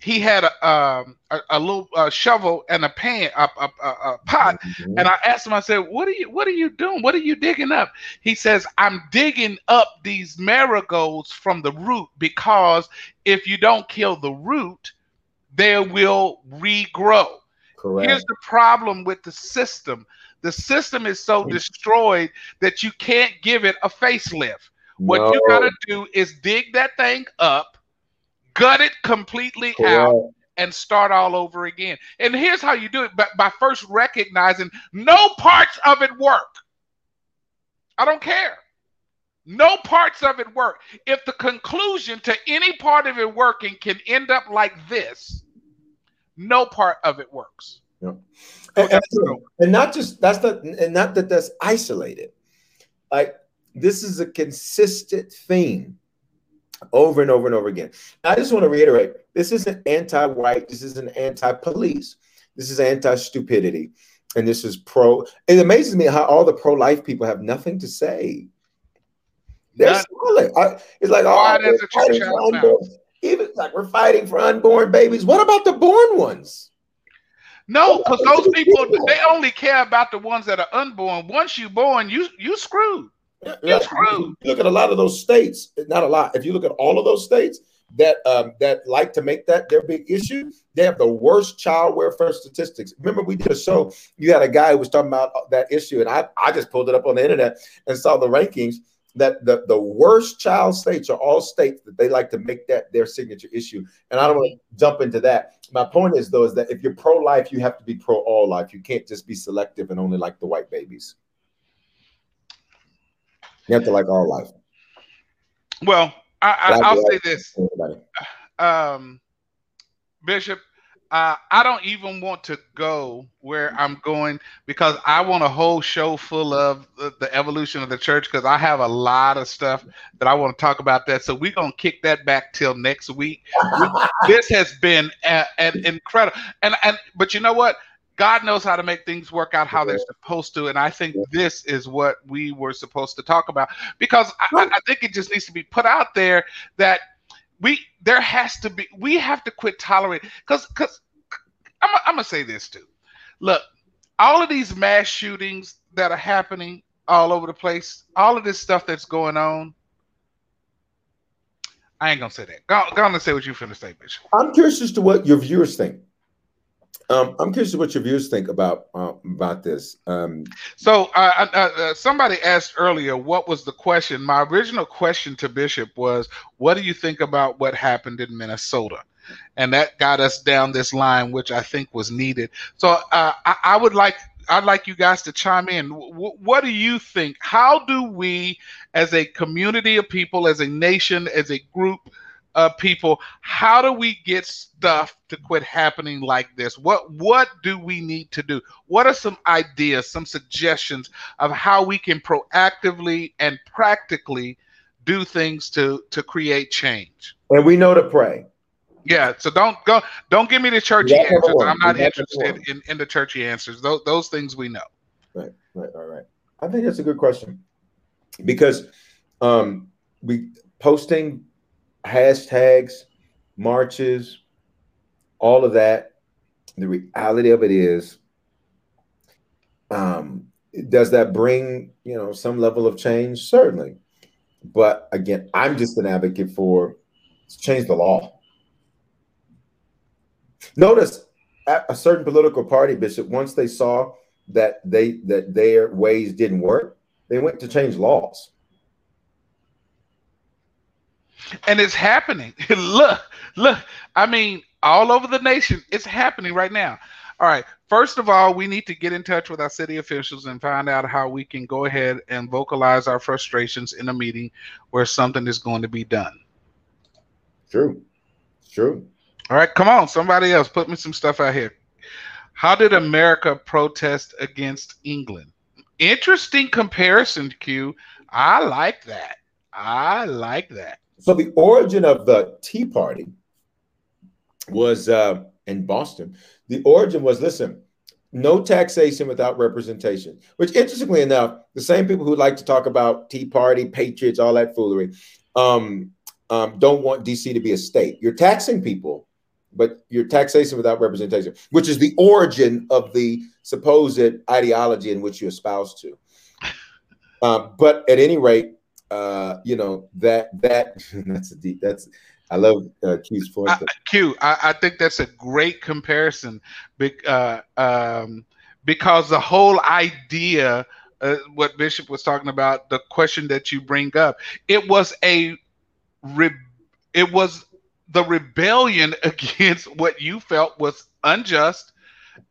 He had a, um, a, a, little uh, shovel and a pan, a, a, a pot, mm-hmm. and I asked him. I said, "What are you? What are you doing? What are you digging up?" He says, "I'm digging up these marigolds from the root because if you don't kill the root, they will regrow." Correct. Here's the problem with the system the system is so mm. destroyed that you can't give it a facelift. What no. you gotta do is dig that thing up, gut it completely Correct. out, and start all over again. And here's how you do it by, by first recognizing no parts of it work. I don't care. No parts of it work. If the conclusion to any part of it working can end up like this, no part of it works. Yeah. And, and, and, not just that's not and not that that's isolated. Like this is a consistent theme over and over and over again. I just want to reiterate this isn't anti-white, this isn't anti-police, this is anti-stupidity, and this is pro. It amazes me how all the pro-life people have nothing to say. They're. I, it's like oh, even like we're fighting for unborn babies. What about the born ones? No, because those people they only care about the ones that are unborn. Once you're born, you you screwed. You're screwed. You look at a lot of those states, not a lot. If you look at all of those states that um, that like to make that their big issue, they have the worst child welfare statistics. Remember, we did a show. You had a guy who was talking about that issue, and I I just pulled it up on the internet and saw the rankings that the, the worst child states are all states that they like to make that their signature issue. And I don't want to jump into that. My point is though, is that if you're pro-life, you have to be pro all life. You can't just be selective and only like the white babies. You have to like all life. Well, I, I, I'll say this, um, Bishop. Uh, I don't even want to go where I'm going because I want a whole show full of the, the evolution of the church because I have a lot of stuff that I want to talk about that. So we're gonna kick that back till next week. this has been a, an incredible and and but you know what? God knows how to make things work out how they're supposed to, and I think this is what we were supposed to talk about because I I think it just needs to be put out there that we there has to be we have to quit tolerating because because I'm, I'm gonna say this too. Look, all of these mass shootings that are happening all over the place, all of this stuff that's going on. I ain't gonna say that. Go, go on and say what you finna say, Bishop. I'm curious as to what your viewers think. Um, I'm curious what your viewers think about uh, about this. Um, So, uh, uh, uh, somebody asked earlier, what was the question? My original question to Bishop was, "What do you think about what happened in Minnesota?" And that got us down this line, which I think was needed. So, uh, I, I would like I'd like you guys to chime in. W- what do you think? How do we, as a community of people, as a nation, as a group of people, how do we get stuff to quit happening like this? What what do we need to do? What are some ideas, some suggestions of how we can proactively and practically do things to to create change? and we know to pray. Yeah, so don't go don't give me the churchy That's answers. I'm not That's interested in, in the churchy answers. Those those things we know. Right, right, right, right. I think that's a good question because um, we posting hashtags, marches, all of that. The reality of it is, um, does that bring you know some level of change? Certainly, but again, I'm just an advocate for change the law. Notice a certain political party, Bishop, once they saw that they that their ways didn't work, they went to change laws. And it's happening. look, look. I mean, all over the nation, it's happening right now. All right. First of all, we need to get in touch with our city officials and find out how we can go ahead and vocalize our frustrations in a meeting where something is going to be done. True, true. All right, come on, somebody else, put me some stuff out here. How did America protest against England? Interesting comparison, Q. I like that. I like that. So the origin of the Tea Party was uh, in Boston. The origin was listen, no taxation without representation. Which, interestingly enough, the same people who like to talk about Tea Party, patriots, all that foolery, um, um, don't want DC to be a state. You're taxing people, but you're taxation without representation, which is the origin of the supposed ideology in which you espouse to. Um, but at any rate, uh, you know that that that's a deep. That's I love uh, Q's point. I, Q, I, I think that's a great comparison bec- uh, um, because the whole idea, uh, what Bishop was talking about, the question that you bring up, it was a, re- it was the rebellion against what you felt was unjust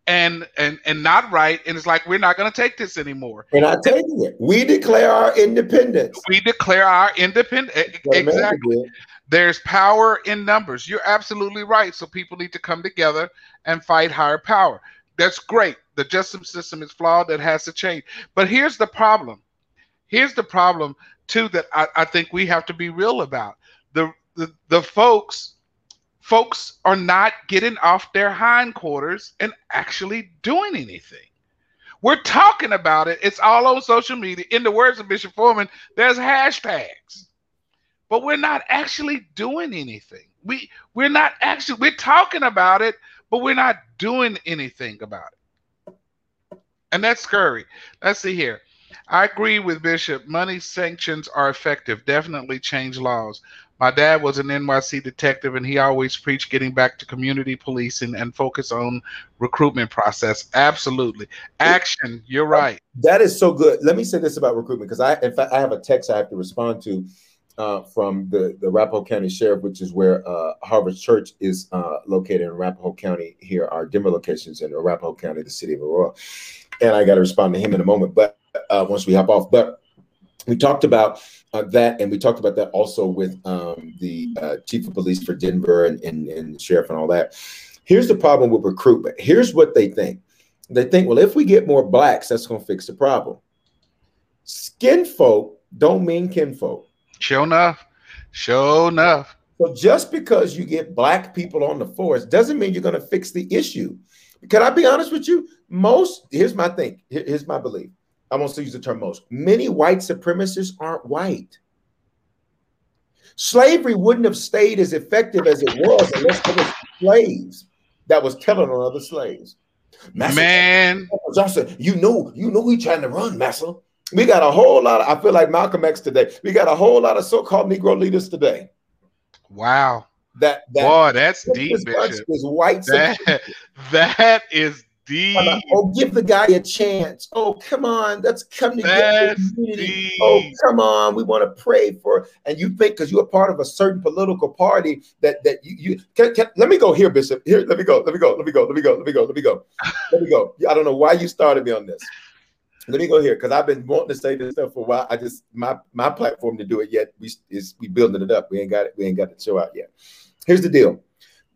and and and not right, and it's like we're not going to take this anymore. We're not taking it. We declare our independence. We declare our independence. Exactly. There's power in numbers. You're absolutely right. So people need to come together and fight higher power. That's great. The justice system is flawed. That has to change. But here's the problem. Here's the problem too that I, I think we have to be real about. The, the the folks folks are not getting off their hindquarters and actually doing anything. We're talking about it. It's all on social media. In the words of Bishop Foreman, there's hashtags but we're not actually doing anything. We we're not actually we're talking about it, but we're not doing anything about it. And that's scary. Let's see here. I agree with Bishop. Money sanctions are effective. Definitely change laws. My dad was an NYC detective, and he always preached getting back to community policing and focus on recruitment process. Absolutely, action. You're right. That is so good. Let me say this about recruitment because I, in fact, I have a text I have to respond to uh, from the the Arapahoe County Sheriff, which is where uh, Harvest Church is uh, located in Arapahoe County. Here, our Denver locations in Arapahoe County, the city of Aurora, and I got to respond to him in a moment. But uh, once we hop off, but we talked about uh, that, and we talked about that also with um, the uh, chief of police for Denver and, and, and sheriff and all that. Here's the problem with recruitment. Here's what they think. They think, well, if we get more blacks, that's going to fix the problem. Skin folk don't mean kinfolk. Sure enough. Sure enough. So just because you get black people on the force doesn't mean you're going to fix the issue. Can I be honest with you? Most, here's my thing. Here's my belief. I won't use the term most. Many white supremacists aren't white. Slavery wouldn't have stayed as effective as it was unless there was slaves that was telling on other slaves. Massa, Man, Johnson, you know, you know, we trying to run, Massa. We got a whole lot. Of, I feel like Malcolm X today. We got a whole lot of so-called Negro leaders today. Wow. That, that boy, that's deep. Is white. That, that is Oh, give the guy a chance. Oh, come on, let's come together. Oh, come on, we want to pray for. And you think because you're part of a certain political party that that you you can, can, let me go here, Bishop. Here, let me go. Let me go. Let me go. Let me go. Let me go. Let me go. Let me go. I don't know why you started me on this. Let me go here because I've been wanting to say this stuff for a while. I just my my platform to do it yet. We is we building it up. We ain't got it. We ain't got the show out yet. Here's the deal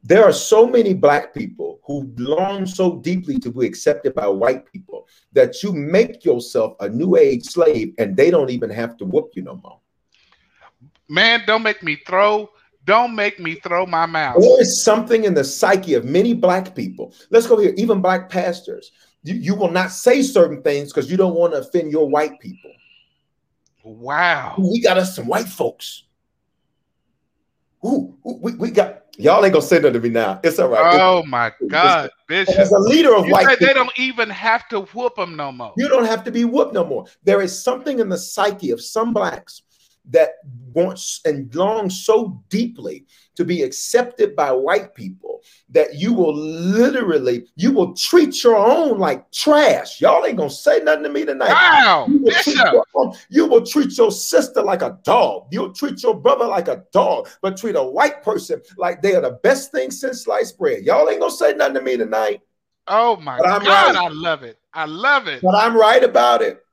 there are so many black people who long so deeply to be accepted by white people that you make yourself a new age slave and they don't even have to whoop you no more. Man, don't make me throw. Don't make me throw my mouth. There is something in the psyche of many black people. Let's go here, even black pastors. You, you will not say certain things because you don't want to offend your white people. Wow. We got us some white folks. Ooh, we, we got Y'all ain't gonna say nothing to me now. It's all right. Oh my God, Bishop. As a leader of you white people, they don't even have to whoop them no more. You don't have to be whooped no more. There is something in the psyche of some blacks that wants and longs so deeply to be accepted by white people that you will literally you will treat your own like trash. Y'all ain't gonna say nothing to me tonight. Wow, you will, treat your, you will treat your sister like a dog. You'll treat your brother like a dog, but treat a white person like they are the best thing since sliced bread. Y'all ain't gonna say nothing to me tonight. Oh my God, right. I love it. I love it. But I'm right about it.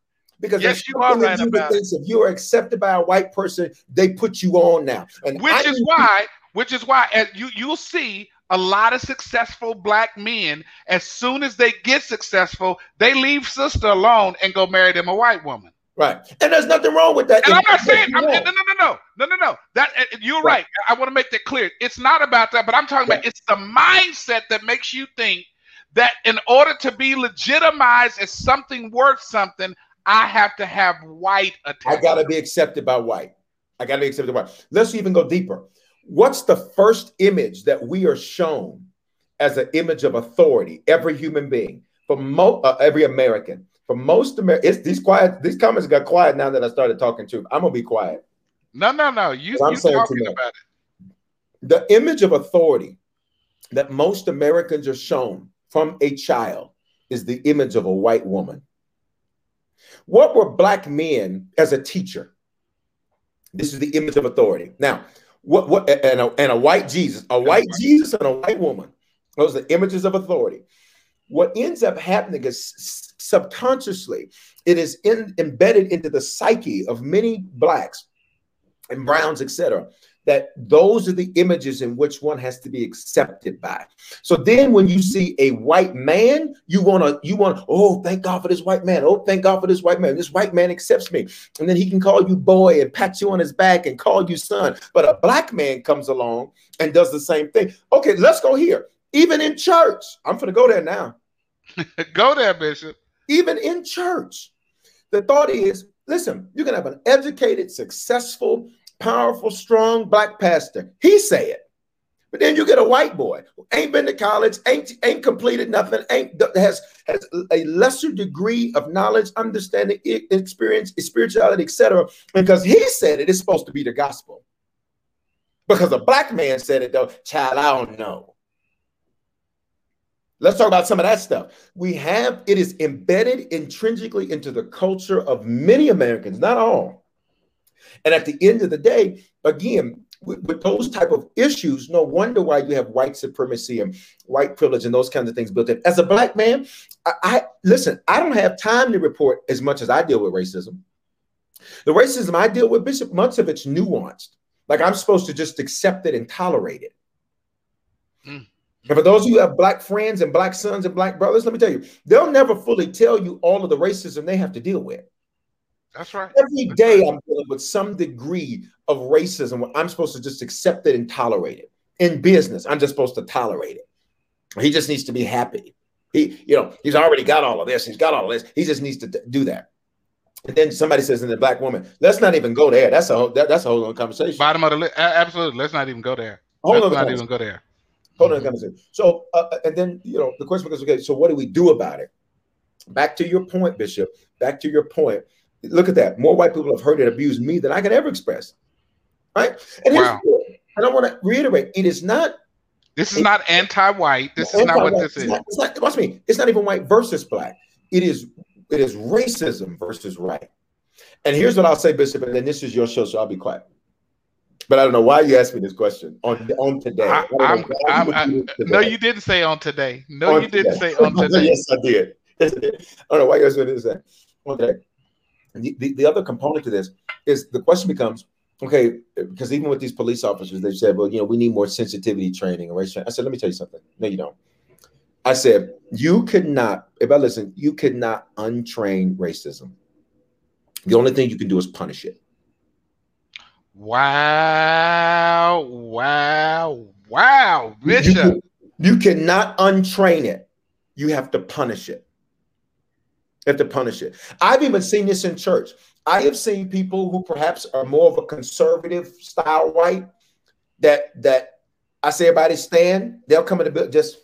Because yes, you are right about it. If you are accepted by a white person, they put you on now. And which I is why, which is why as you you'll see a lot of successful black men, as soon as they get successful, they leave sister alone and go marry them a white woman. Right. And there's nothing wrong with that. And I'm not saying I'm, no, no, no, no, no, no, no. That eh, eh, you're right. right. I want to make that clear. It's not about that, but I'm talking right. about it's the mindset that makes you think that in order to be legitimized as something worth something, I have to have white attention. I got to be accepted by white. I got to be accepted by white. Let's even go deeper. What's the first image that we are shown as an image of authority? Every human being, for mo- uh, every American, for most Americans, these quiet. These comments got quiet now that I started talking to. I'm gonna be quiet. No, no, no. You, I'm saying talking about it. The image of authority that most Americans are shown from a child is the image of a white woman. What were black men as a teacher? This is the image of authority. Now, what what and a, and a white Jesus, a white Jesus and a white woman. Those are images of authority. What ends up happening is subconsciously, it is in, embedded into the psyche of many blacks and browns, etc that those are the images in which one has to be accepted by. So then when you see a white man, you want to, you want, oh, thank God for this white man. Oh, thank God for this white man. This white man accepts me. And then he can call you boy and pat you on his back and call you son. But a black man comes along and does the same thing. Okay, let's go here. Even in church, I'm going to go there now. go there, Bishop. Even in church, the thought is listen, you can have an educated, successful, powerful, strong black pastor. He said, But then you get a white boy who ain't been to college, ain't ain't completed nothing, ain't has has a lesser degree of knowledge, understanding, experience, spirituality, etc. Because he said it is supposed to be the gospel. Because a black man said it though, child, I don't know. Let's talk about some of that stuff. We have it is embedded intrinsically into the culture of many Americans, not all. And at the end of the day, again, with, with, those type of issues, no wonder why you have white supremacy and white privilege and those kinds of things built in. As a black man, I, I listen. I don't have time to report as much as I deal with racism. The racism I deal with, Bishop, much of it's nuanced. Like I'm supposed to just accept it and tolerate it. Mm. And for those of you who have black friends and black sons and black brothers, let me tell you, they'll never fully tell you all of the racism they have to deal with. That's right. Every That's day right. I'm dealing with some degree of racism where I'm supposed to just accept it and tolerate it. In business, I'm just supposed to tolerate it. He just needs to be happy. He, you know, he's already got all of this. He's got all of this. He just needs to do that. And then somebody says in the black woman, let's not even go there. That's a whole that, that's a whole other conversation. Bottom of the list. Absolutely. Let's not even go there. Hold Let's not even go there. Hold on, conversation. So, uh, and then you know the question becomes, okay, so what do we do about it? Back to your point, Bishop. Back to your point. Look at that. More white people have heard it abuse me than I can ever express. Right? And wow. and I want to reiterate, it is not. This is not anti-white. This is not what this it's is. Not, it's not, watch me. It's not even white versus black. It is it is racism versus right. And here's what I'll say, Bishop, and then this is your show, so I'll be quiet. But I don't know why you asked me this question on on today. I, I'm, I'm, I, today. no, you didn't say on today. No, on you today. didn't say on today. yes, I did. Yes, I did. I don't know why you asked me this. Okay. The, the, the other component to this is the question becomes okay, because even with these police officers, they said, well, you know, we need more sensitivity training and race training. I said, let me tell you something. No, you don't. I said, you could not, if I listen, you could not untrain racism. The only thing you can do is punish it. Wow, wow, wow, Bishop. You, you cannot untrain it. You have to punish it. Have to punish it. I've even seen this in church. I have seen people who perhaps are more of a conservative style white that that I say everybody stand, they'll come in the building just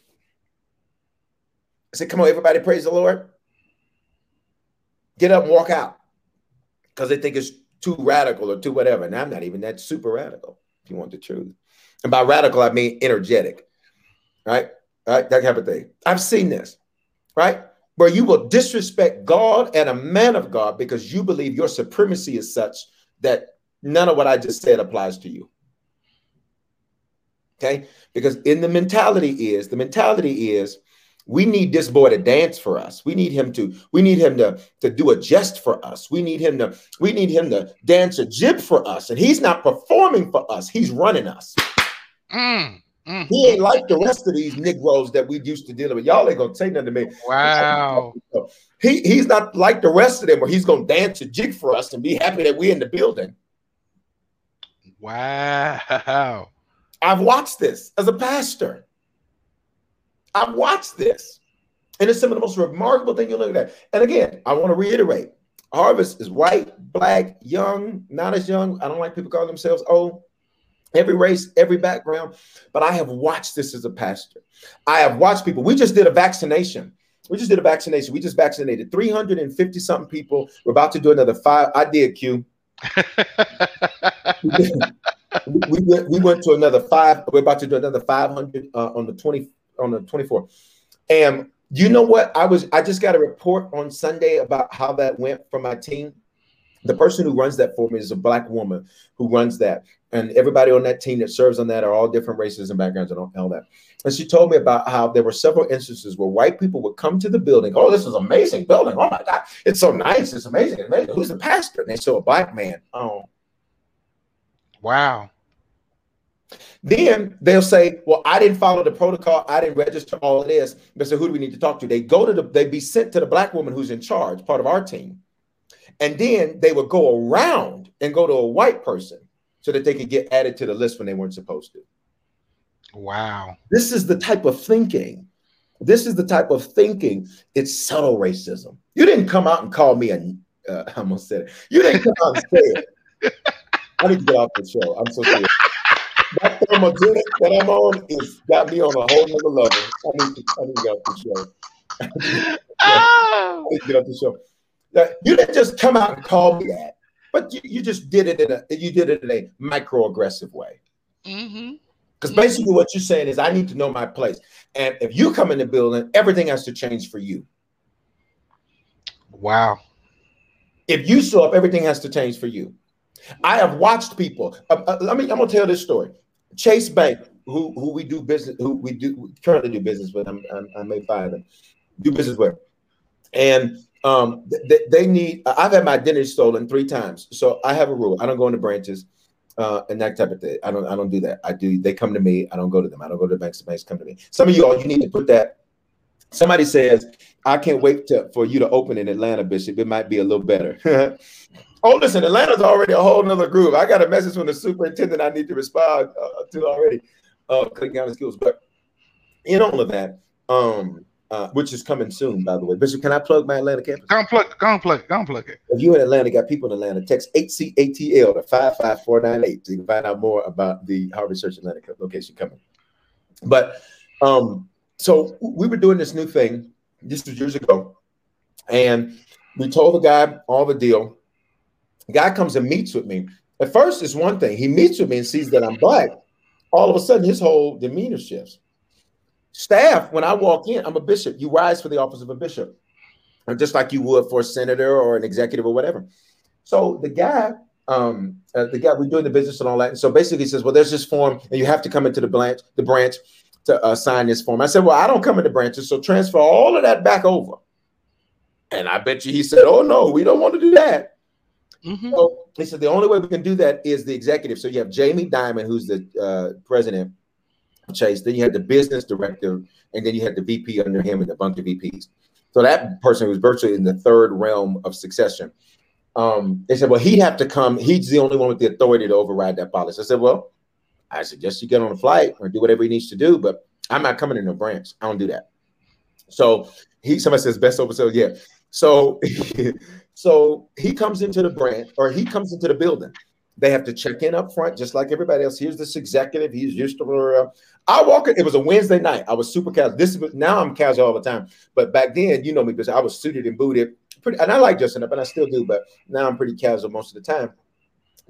I say, come on, everybody praise the Lord. Get up and walk out. Because they think it's too radical or too whatever. And I'm not even that super radical, if you want the truth. And by radical, I mean energetic, right? Right? That type of thing. I've seen this, right? Where you will disrespect God and a man of God because you believe your supremacy is such that none of what I just said applies to you. Okay? Because in the mentality is, the mentality is, we need this boy to dance for us. We need him to, we need him to, to do a jest for us. We need him to, we need him to dance a jib for us. And he's not performing for us, he's running us. Mm, mm, he ain't like the rest of these Negroes that we used to deal with. Y'all ain't gonna say nothing to me. Wow. He he's not like the rest of them where he's gonna dance a jig for us and be happy that we're in the building. Wow. I've watched this as a pastor. I've watched this. And it's some of the most remarkable thing you look at. And again, I want to reiterate Harvest is white, black, young, not as young. I don't like people calling themselves old. Every race, every background. But I have watched this as a pastor. I have watched people. We just did a vaccination. We just did a vaccination. We just vaccinated 350 something people. We're about to do another five. I did, Q. we, went, we went to another five. We're about to do another 500 uh, on the 20 on the 24th. And you know what? I was I just got a report on Sunday about how that went for my team. The person who runs that for me is a black woman who runs that. And everybody on that team that serves on that are all different races and backgrounds and all that. And she told me about how there were several instances where white people would come to the building. Oh, this is amazing building. Oh my God. It's so nice. It's amazing. amazing. Who's the pastor? And they saw a black man. Oh. Wow. Then they'll say, "Well, I didn't follow the protocol. I didn't register all of this." They say, "Who do we need to talk to?" They go to the. They be sent to the black woman who's in charge, part of our team, and then they would go around and go to a white person so that they could get added to the list when they weren't supposed to. Wow. This is the type of thinking. This is the type of thinking. It's subtle racism. You didn't come out and call me a. Uh, I almost said it. You didn't come out and say it. I need to get off the show. I'm so serious. That thermogenic that I'm on is got me on a whole nother level. I need to, I need to get off the show. Oh. I need to get off the show. Now, you didn't just come out and call me that, but you, you just did it in a you did it in a microaggressive way. Mhm. Because basically what you're saying is I need to know my place. And if you come in the building, everything has to change for you. Wow. If you show up, everything has to change for you. I have watched people. Uh, uh, let me. I'm gonna tell this story. Chase Bank, who who we do business, who we do we currently do business with. I'm, I'm, I may fire them. Do business with, and um, they, they need. I've had my identity stolen three times. So I have a rule. I don't go into branches, uh, and that type of thing. I don't. I don't do that. I do. They come to me. I don't go to them. I don't go to the banks. The banks come to me. Some of you all, you need to put that. Somebody says, "I can't wait to, for you to open in Atlanta, Bishop. It might be a little better." Oh, listen, Atlanta's already a whole nother group. I got a message from the superintendent I need to respond uh, to already, uh, on the skills, But in all of that, um, uh, which is coming soon, by the way. Bishop, can I plug my Atlanta campus? Go plug. Go plug. Go plug it. If you in Atlanta, got people in Atlanta, text HCATL to 55498 so you can find out more about the Harvest Church Atlanta location coming. But um, so we were doing this new thing. This was years ago. And we told the guy all the deal. The guy comes and meets with me. At first, it's one thing. He meets with me and sees that I'm black. All of a sudden, his whole demeanor shifts. Staff, when I walk in, I'm a bishop. You rise for the office of a bishop, or just like you would for a senator or an executive or whatever. So the guy, um, uh, the guy, we're doing the business and all that. And so basically, he says, "Well, there's this form, and you have to come into the branch, the branch, to uh, sign this form." I said, "Well, I don't come into branches, so transfer all of that back over." And I bet you he said, "Oh no, we don't want to do that." Mhm. So he said the only way we can do that is the executive. So you have Jamie Dimon, who's the uh, president Chase. Then you had the business director, and then you had the VP under him and a bunch of VPs. So that person was virtually in the third realm of succession. Um, they said, well, he'd have to come. He's the only one with the authority to override that policy. I said, well, I suggest you get on a flight or do whatever he needs to do, but I'm not coming in no branch. I don't do that. So he somebody says best over so yeah. So so he comes into the branch or he comes into the building. They have to check in up front, just like everybody else. Here's this executive. He's used to. I walk in. It was a Wednesday night. I was super casual. This is now I'm casual all the time. But back then, you know me, because I was suited and booted. Pretty, and I like dressing up, and I still do. But now I'm pretty casual most of the time.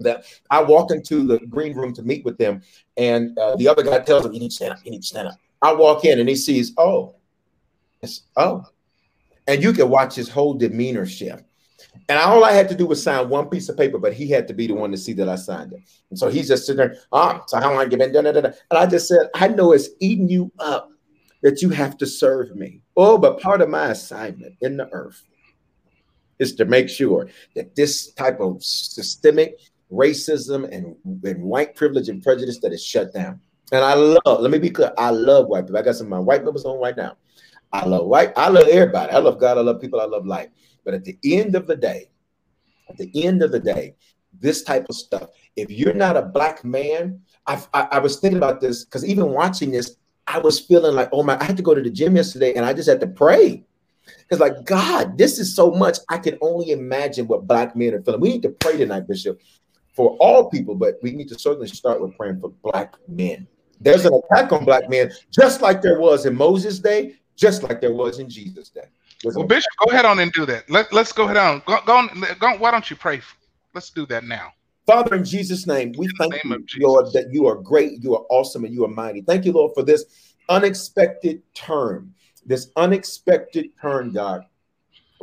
That I walk into the green room to meet with them, and uh, the other guy tells him, "You need to stand up. You need to stand up." I walk in, and he sees, "Oh, it's oh," and you can watch his whole demeanor shift. And all I had to do was sign one piece of paper, but he had to be the one to see that I signed it. And so he's just sitting there, ah, so how long you been doing? And I just said, I know it's eating you up that you have to serve me. Oh, but part of my assignment in the earth is to make sure that this type of systemic racism and, and white privilege and prejudice that is shut down. And I love, let me be clear, I love white people. I got some of my white members on right now. I love white, I love everybody. I love God, I love people, I love life. But at the end of the day, at the end of the day, this type of stuff, if you're not a black man, I, I was thinking about this because even watching this, I was feeling like, oh my, I had to go to the gym yesterday and I just had to pray. Because, like, God, this is so much. I can only imagine what black men are feeling. We need to pray tonight, Bishop, for all people, but we need to certainly start with praying for black men. There's an attack on black men, just like there was in Moses' day, just like there was in Jesus' day. Well, Bishop, go ahead on and do that. Let, let's go ahead on. Go, go on. Go, why don't you pray? Let's do that now. Father, in Jesus' name, we thank name you. Lord, that you are great, you are awesome, and you are mighty. Thank you, Lord, for this unexpected turn, this unexpected turn, God,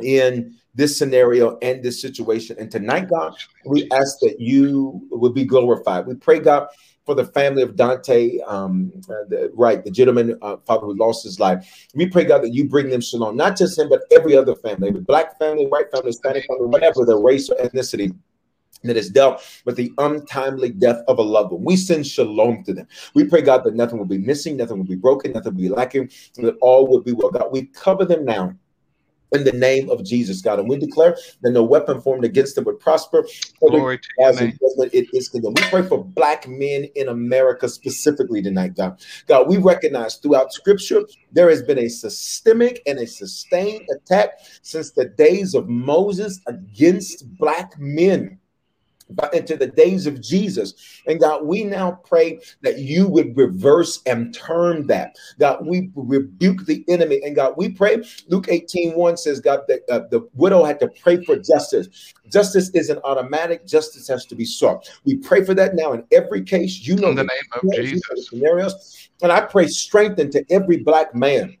in this scenario and this situation. And tonight, God, we ask that you would be glorified. We pray, God, for the family of Daunte, um, uh, the, right, the gentleman, uh, Father, who lost his life. We pray, God, that you bring them shalom, not just him, but every other family, every black family, white family, Hispanic family, whatever the race or ethnicity that has dealt with the untimely death of a loved one. We send shalom to them. We pray, God, that nothing will be missing, nothing will be broken, nothing will be lacking, and that all will be well. God, we cover them now in the name of Jesus, God. And we declare that no weapon formed against them would prosper. Glory to your As in name. judgment, it is. We pray for black men in America specifically tonight, God. God, we recognize throughout scripture there has been a systemic and a sustained attack since the days of Moses against black men. Into the days of Jesus. And God, we now pray that you would reverse and turn that. God, we rebuke the enemy. And God, we pray, Luke 18 1 says, God, that uh, the widow had to pray for justice. Justice isn't automatic, justice has to be sought. We pray for that now in every case. You know In the name of Jesus. scenarios. And I pray strength into every black man.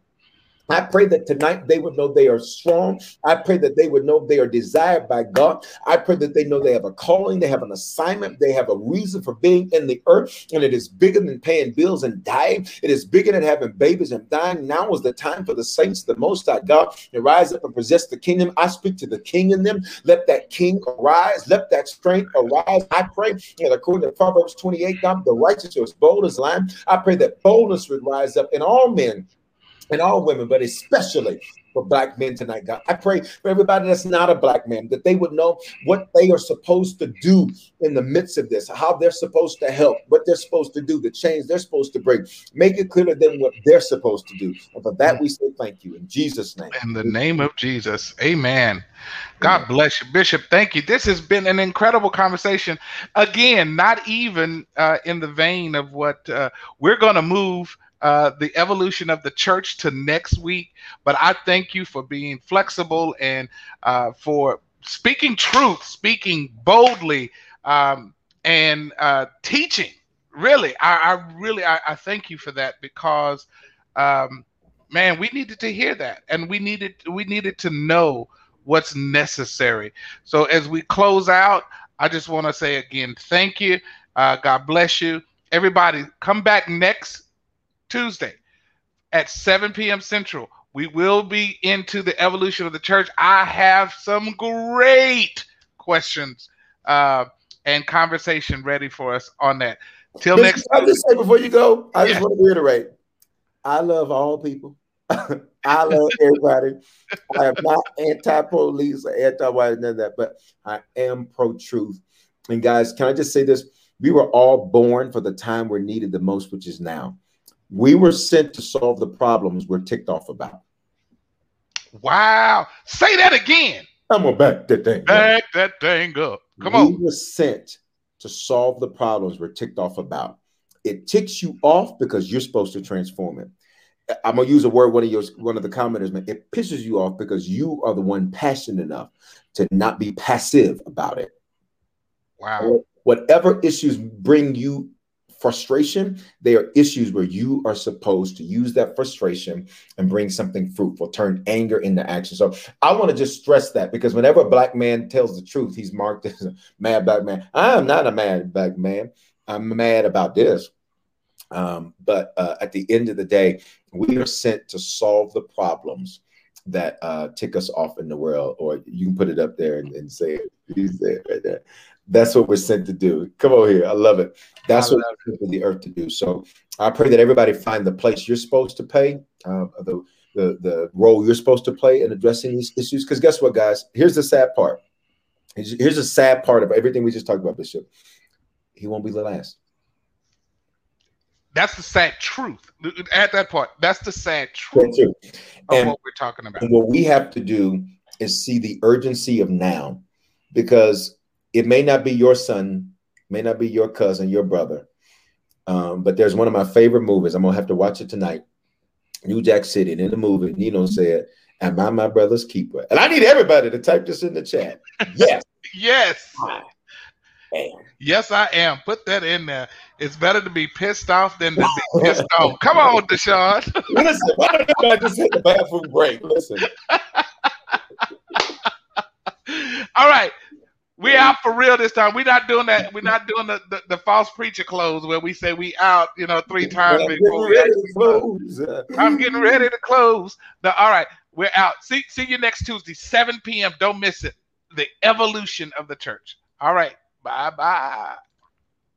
I pray that tonight they would know they are strong. I pray that they would know they are desired by God. I pray that they know they have a calling, they have an assignment, they have a reason for being in the earth, and it is bigger than paying bills and dying. It is bigger than having babies and dying. Now is the time for the saints, the Most High God, to rise up and possess the kingdom. I speak to the King in them. Let that King arise. Let that strength arise. I pray, and according to Proverbs 28, God, the righteous are as bold as lion. I pray that boldness would rise up in all men and all women, but especially for black men tonight, God. I pray for everybody that's not a black man that they would know what they are supposed to do in the midst of this, how they're supposed to help, what they're supposed to do, the change they're supposed to bring. Make it clear to them what they're supposed to do. And for that, we say thank you in Jesus' name. In the name of Jesus. Amen. God bless you, Bishop. Thank you. This has been an incredible conversation. Again, not even uh, in the vein of what uh, we're going to move uh, the evolution of the church to next week. But I thank you for being flexible and uh, for speaking truth, speaking boldly, um, and uh, teaching. Really, I, I really I, I, thank you for that because, um, man, we needed to hear that, and we needed we needed to know what's necessary. So as we close out, I just want to say again, thank you. Uh, God bless you. Everybody, come back next Tuesday at 7 p.m. Central. We will be into the evolution of the church. I have some great questions uh, and conversation ready for us on that. Till next. I'll just say before you go, I just want to reiterate I love all people. I love everybody. I am not anti-police or anti-white, none of that, but I am pro-truth. And guys, can I just say this? We were all born for the time we're needed the most, which is now. We were sent to solve the problems we're ticked off about. Wow. Say that again. I'm gonna back that thing. up. Back that thing up. Come we on. We were sent to solve the problems we're ticked off about. It ticks you off because you're supposed to transform it. I'm gonna use a word one of your one of the commenters, man. It pisses you off because you are the one passionate enough to not be passive about it. Wow. Whatever issues bring you frustration, they are issues where you are supposed to use that frustration and bring something fruitful, turn anger into action. So I want to just stress that because whenever a black man tells the truth, he's marked as a mad black man. I am not a mad black man. I'm mad about this. Um, but uh, at the end of the day, we are sent to solve the problems that uh, tick us off in the world. Or you can put it up there and, and say it. You say it right there. That's what we're sent to do. Come on here. I love it. That's what we're for the earth to do. So I pray that everybody find the place you're supposed to pay, uh, the, the, the role you're supposed to play in addressing these issues. Because guess what, guys? Here's the sad part. Here's, the sad part of everything we just talked about, Bishop. He won't be the last. That's the sad truth. At that part, that's the sad truth That's of And- what we're talking about. And what we have to do is see the urgency of now, because it may not be your son, may not be your cousin, your brother. Um, but there's one of my favorite movies. I'm gonna have to watch it tonight. New Jack City. And in the movie, Nino said, Am I my brother's keeper? And I need everybody to type this in the chat. Yes. Yes. I. Yes, I am. Put that in there. It's better to be pissed off than to be pissed off. Come on, Deshaun. Listen, why don't I just hit the bathroom break? Listen. All right. We out for real this time. We're not doing that. We're not doing the, the, the false preacher close where we say we out, you know, three times I'm before getting we ready actually to close. Uh, I'm getting ready to close. The, all right, we're out. See, see you next Tuesday, 7 p.m. Don't miss it. The evolution of the church. All right. Bye bye.